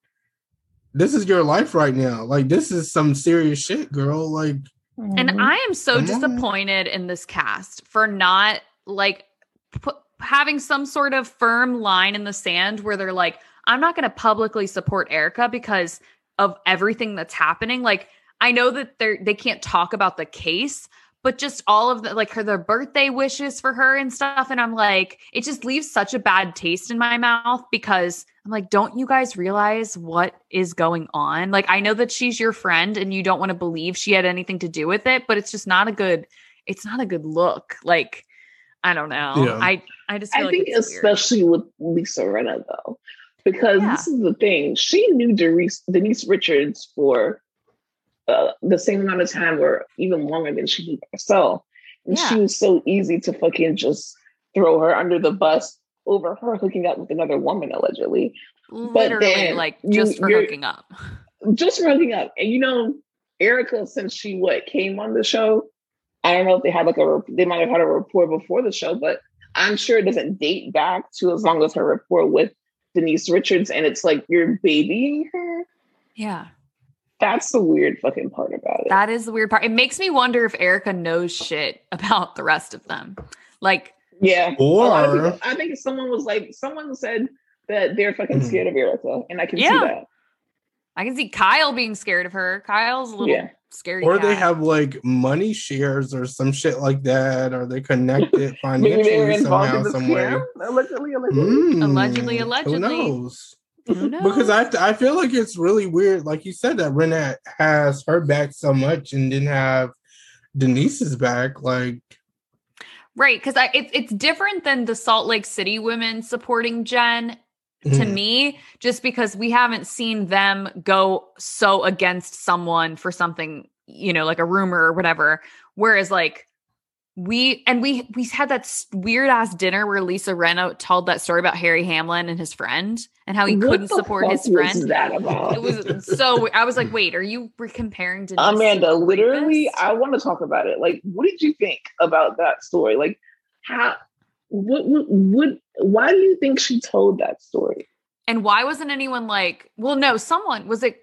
this is your life right now. Like this is some serious shit, girl. Like And mm-hmm. I am so Come on. disappointed in this cast for not like pu- having some sort of firm line in the sand where they're like, I'm not going to publicly support Erika because of everything that's happening. Like, I know that they're they can't talk about the case, but just all of the like her their birthday wishes for her and stuff. And I'm like, it just leaves such a bad taste in my mouth because I'm like, don't you guys realize what is going on? Like, I know that she's your friend and you don't want to believe she had anything to do with it, but it's just not a good, it's not a good look. Like, I don't know. Yeah. I I just feel I like think it's weird. especially with Lisa Rinna though, because Yeah. this is the thing. She knew Denise, Denise Richards for uh, the same amount of time, or even longer than she knew herself, and she was so easy to fucking just throw her under the bus over her hooking up with another woman allegedly, literally then like just for you're- hooking up. just for hooking up. And you know, Erika, since she what came on the show, I don't know if they had like a they might have had a rapport before the show, but I'm sure it doesn't date back to as long as her rapport with Denise Richards, and it's like you're babying her. Yeah. That's the weird fucking part about it. That is the weird part. It makes me wonder if Erika knows shit about the rest of them. Like, yeah. A lot Or people- I think someone was like, someone said that they're fucking Mhm. scared of Erika, and I can see Yeah. that. I can see Kyle being scared of her. Kyle's a little Yeah. scary. or they have like money shares or some shit like that. Or they connected Maybe they were financially somehow, in the some way. Allegedly, allegedly. Mm, Allegedly, allegedly. Who knows? Because I I feel like it's really weird, like you said, that Rinna has her back so much and didn't have Denise's back. Like, right because I it's it's different than the Salt Lake City women supporting Jen to mm, me just because we haven't seen them go so against someone for something you know like a rumor or whatever whereas like we and we we had that weird ass dinner where Lisa Rinna told that story about Harry Hamlin and his friend and how he What couldn't support his was friend that about? it was so I was like wait are you comparing to Amanda, literally, I want to talk about it. Like, what did you think about that story? Like, how, what, what, what, why do you think she told that story? and why wasn't anyone like well no someone was it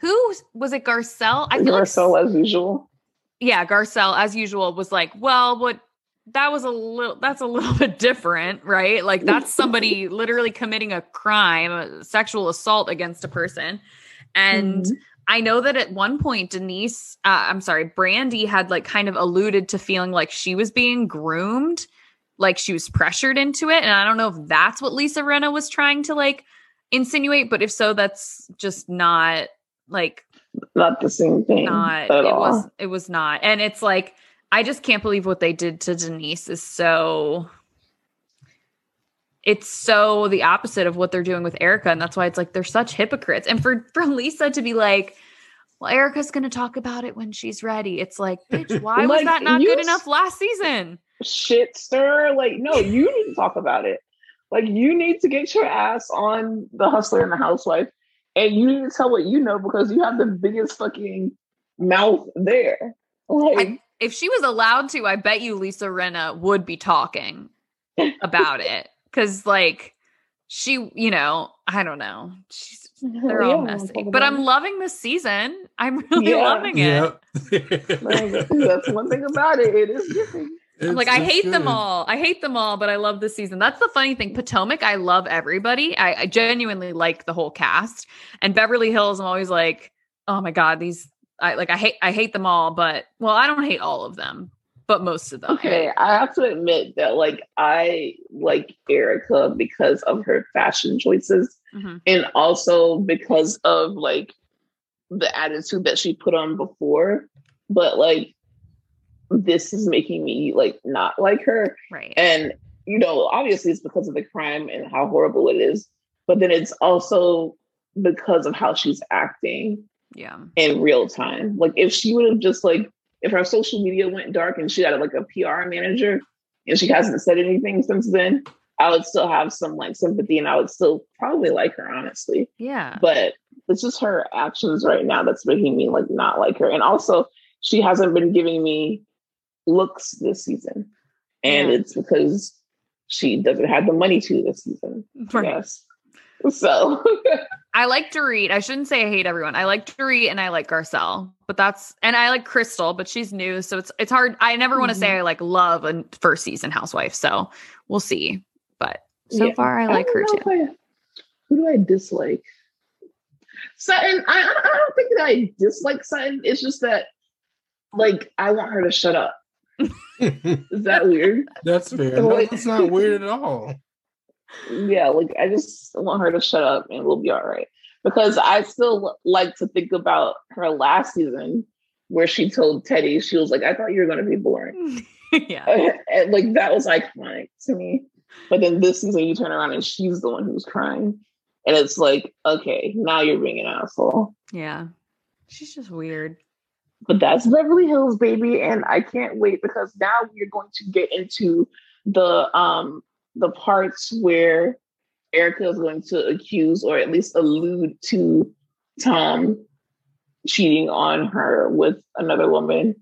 who was it Garcelle I feel like Garcelle, as usual. Yeah, Garcelle, as usual, was like, well, what that was a little that's a little bit different, right? Like that's somebody literally committing a crime, a sexual assault against a person. And Mhm. I know that at one point Denise, uh, I'm sorry, Brandi had like kind of alluded to feeling like she was being groomed, like she was pressured into it. And I don't know if that's what Lisa Rinna was trying to like insinuate, but if so, that's just not like not the same thing not at it all. was it was not and it's like i just can't believe what they did to denise is so it's so the opposite of what they're doing with erika and that's why it's like they're such hypocrites and for for lisa to be like well erika's gonna talk about it when she's ready it's like bitch why was that not good enough last season Shit, sir. Like, no, you need to talk about it. Like, you need to get your ass on the hustler and the housewife, and you need to tell what you know because you have the biggest fucking mouth there. Like, if she was allowed to i bet you lisa rinna would be talking about it because like she you know i don't know she's they're yeah, all messy. But I'm loving this season. I'm really Yeah. loving it. yep. Like, that's one thing about it. It is different. I'm like, I it's hate them all. I hate them all, but I love this season. That's the funny thing. Potomac, I love everybody. I, I genuinely like the whole cast. And Beverly Hills, I'm always like, oh my God, these I like I hate I hate them all, but well, I don't hate all of them, but most of them. Okay, I have to admit that like I like Erika because of her fashion choices Mhm. and also because of like the attitude that she put on before. But like this is making me like not like her. Right. And you know, obviously it's because of the crime and how horrible it is, but then it's also because of how she's acting yeah. in real time. Like if she would have just like if her social media went dark and she had like a PR manager and she hasn't said anything since then, I would still have some like sympathy and I would still probably like her honestly. Yeah. But it's just her actions right now that's making me like not like her. And also she hasn't been giving me looks this season. And Yeah. it's because she doesn't have the money to this season. Right. Yes. So I like Dorit. I shouldn't say I hate everyone. I like Dorit and I like Garcelle, but that's and I like Crystal, but she's new, so it's it's hard. I never want to say Mhm. I like love a first season housewife, so we'll see. But so Yeah. far, I like her too. I- who do I dislike? Sutton. I, I I don't think that I dislike Sutton. It's just that, like, I want her to shut up. Is that weird? That's fair. No, that's not weird at all. yeah, like I just want her to shut up and we'll be all right. Because I still like to think about her last season where she told Teddi, she was like, I thought you were going to be boring. yeah. and like that was iconic to me. But then this season, you turn around and she's the one who's crying. And it's like, okay, now you're being an asshole. Yeah. She's just weird. But that's Beverly Hills, baby. And I can't wait because now we're going to get into the um the parts where Erika is going to accuse or at least allude to Tom cheating on her with another woman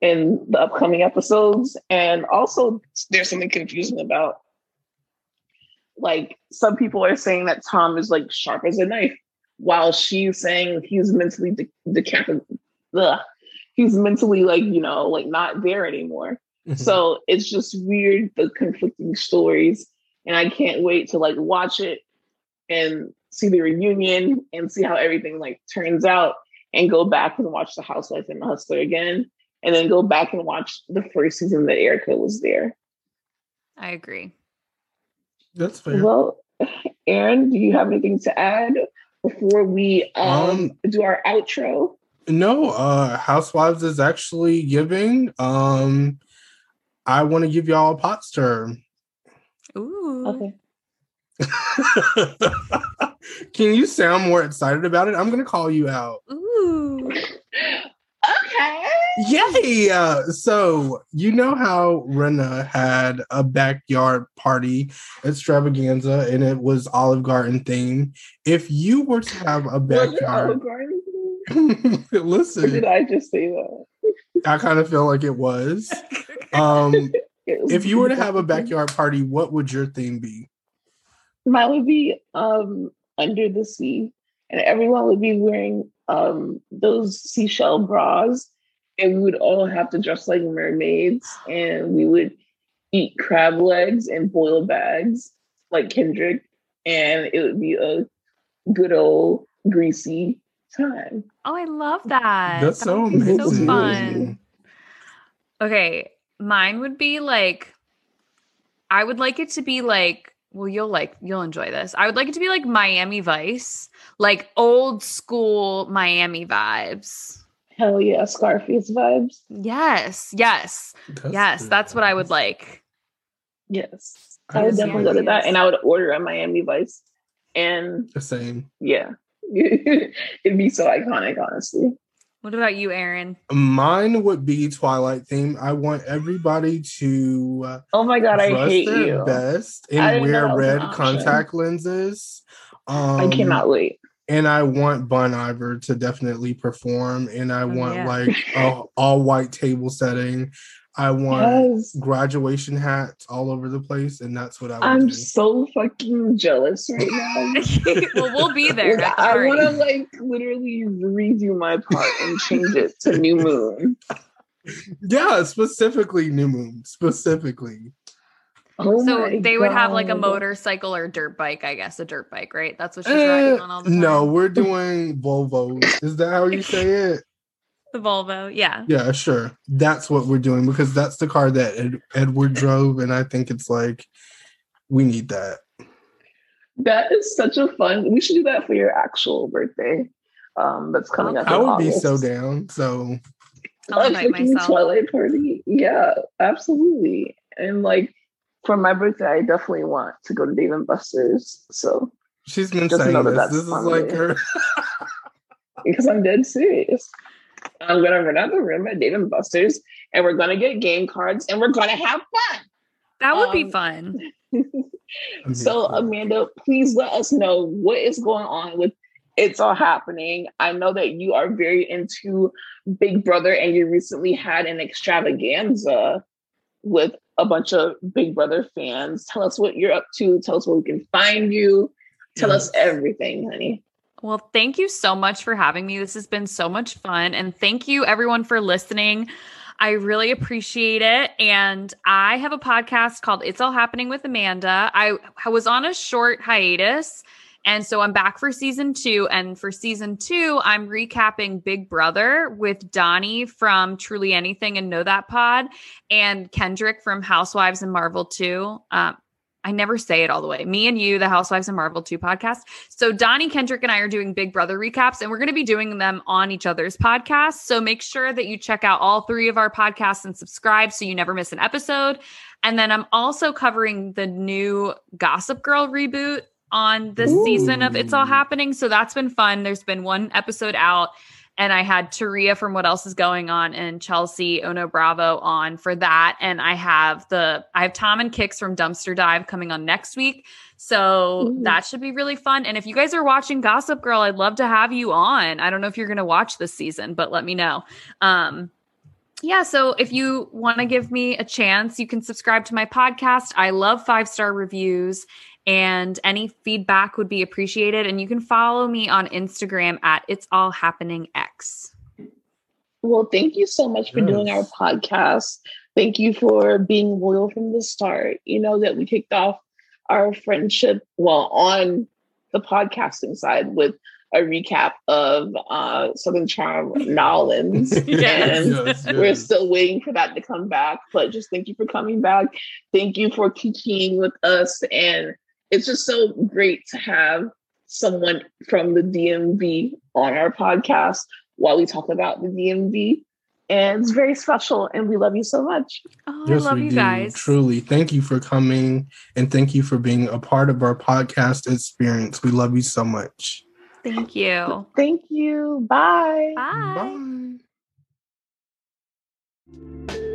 in the upcoming episodes. And also there's something confusing about like some people are saying that Tom is like sharp as a knife, while she's saying he's mentally de- decapitated. He's mentally like, you know, like not there anymore. Mm-hmm. So it's just weird, the conflicting stories. And I can't wait to like watch it and see the reunion and see how everything like turns out and go back and watch The Housewife and the Hustler again. And then go back and watch the first season that Erika was there. I agree. That's fair. Well, Aaron, do you have anything to add before we um, Um, do our outro? No, uh Housewives is actually giving. Um I want to give y'all a pot stir. Ooh. Okay. Can you sound more excited about it? I'm gonna call you out. Ooh. Okay. Yay! Uh, so you know how Rinna had a backyard party extravaganza and it was Olive Garden theme. If you were to have a Was Olive backyard, Garden? Or did I just say that? I kind of feel like it was. Um, It was- if you were to have a backyard party, what would your theme be? mine would be um under the sea and everyone would be wearing um those seashell bras and we would all have to dress like mermaids and we would eat crab legs and boil bags like Kendrick and it would be a good old greasy time. Oh, I love that. That's That so amazing. So fun. Okay, mine would be like I would like it to be like well you'll like you'll enjoy this. I would like it to be like Miami Vice, like old school Miami vibes. Hell yeah, Scarface vibes. Yes. Yes. That's yes, good. that's what I would like. Yes. I I would would definitely go to that and I would order a Miami Vice. And the same. yeah. It'd be so iconic, honestly. What about you, Aaron? Mine would be Twilight theme. I want everybody to uh, Oh my god, I dress hate their you. best and wear that was an red contact lenses. Um, I cannot wait. And I want Bon Iver to definitely perform. And I Oh, want yeah. like a all white table setting. I want Yes. graduation hats all over the place, and that's what I would I'm do. so fucking jealous right now. well, we'll be there. Like, I want to like literally redo my part and change it to New Moon. Yeah, specifically New Moon, specifically. Oh So my they would have like a motorcycle or dirt bike, I guess. A dirt bike, right? That's what she's Eh, riding on all the time. no, we're doing Volvo. Is that how you say it? the Volvo. Yeah. Yeah, sure. That's what we're doing because that's the car that Ed- Edward drove, and I think it's like we need that. That is such a fun. We should do that for your actual birthday. Um, that's coming up. I in would be so down. So I'll a invite myself. Twilight party. Yeah, absolutely. And like for my birthday, I definitely want to go to Dave and Buster's. So she's been Just saying know that this. that's This is like her. because I'm dead serious. I'm gonna rent out the room at Dave and Buster's, and we're gonna get game cards, and we're gonna have fun. That would be Um, fun. So, here for it. Amanda, please let us know what is going on with It's All Happening. I know that you are very into Big Brother and you recently had an extravaganza with a bunch of Big Brother fans. Tell us what you're up to. Tell us where we can find you. Tell yes. us everything, honey. Well, thank you so much for having me. This has been so much fun. And thank you, everyone, for listening. I really appreciate it. And I have a podcast called It's All Happening with Amanda. I, I was on a short hiatus. And so I'm back for season two. And for season two, I'm recapping Big Brother with Donnie from Truly Anything and Know That Pod and Kendrick from Housewives and Marvel 2. Um, I never say it all the way. Me and you, the Housewives and Marvel 2 podcast. So Donnie Kendrick and I are doing Big Brother recaps, and we're going to be doing them on each other's podcasts. So make sure that you check out all three of our podcasts and subscribe so you never miss an episode. And then I'm also covering the new Gossip Girl reboot on this Ooh. season of It's All Happening. So that's been fun. There's been one episode out and I had Taria from What Else Is Going On and Chelsea Ono Bravo on for that. And I have the I have Tom and Kicks from Dumpster Dive coming on next week. So Ooh. that should be really fun. And if you guys are watching Gossip Girl, I'd love to have you on. I don't know if you're gonna watch this season, but let me know. Um yeah, so if you want to give me a chance, you can subscribe to my podcast. I love five star reviews and any feedback would be appreciated. And you can follow me on Instagram at It's All Happening X. Well, thank you so much for yes. doing our podcast. Thank you for being loyal from the start. You know that we kicked off our friendship well on the podcasting side with a recap of uh, Southern Charm Nolans. yes. And yes, yes. we're still waiting for that to come back. But just thank you for coming back. Thank you for teaching with us and it's just so great to have someone from the DMV on our podcast while we talk about the DMV. And it's very special, and we love you so much. Oh, yes, I love you do. guys. Truly. Thank you for coming and thank you for being a part of our podcast experience. We love you so much. Thank you. Thank you. Bye. Bye. Bye.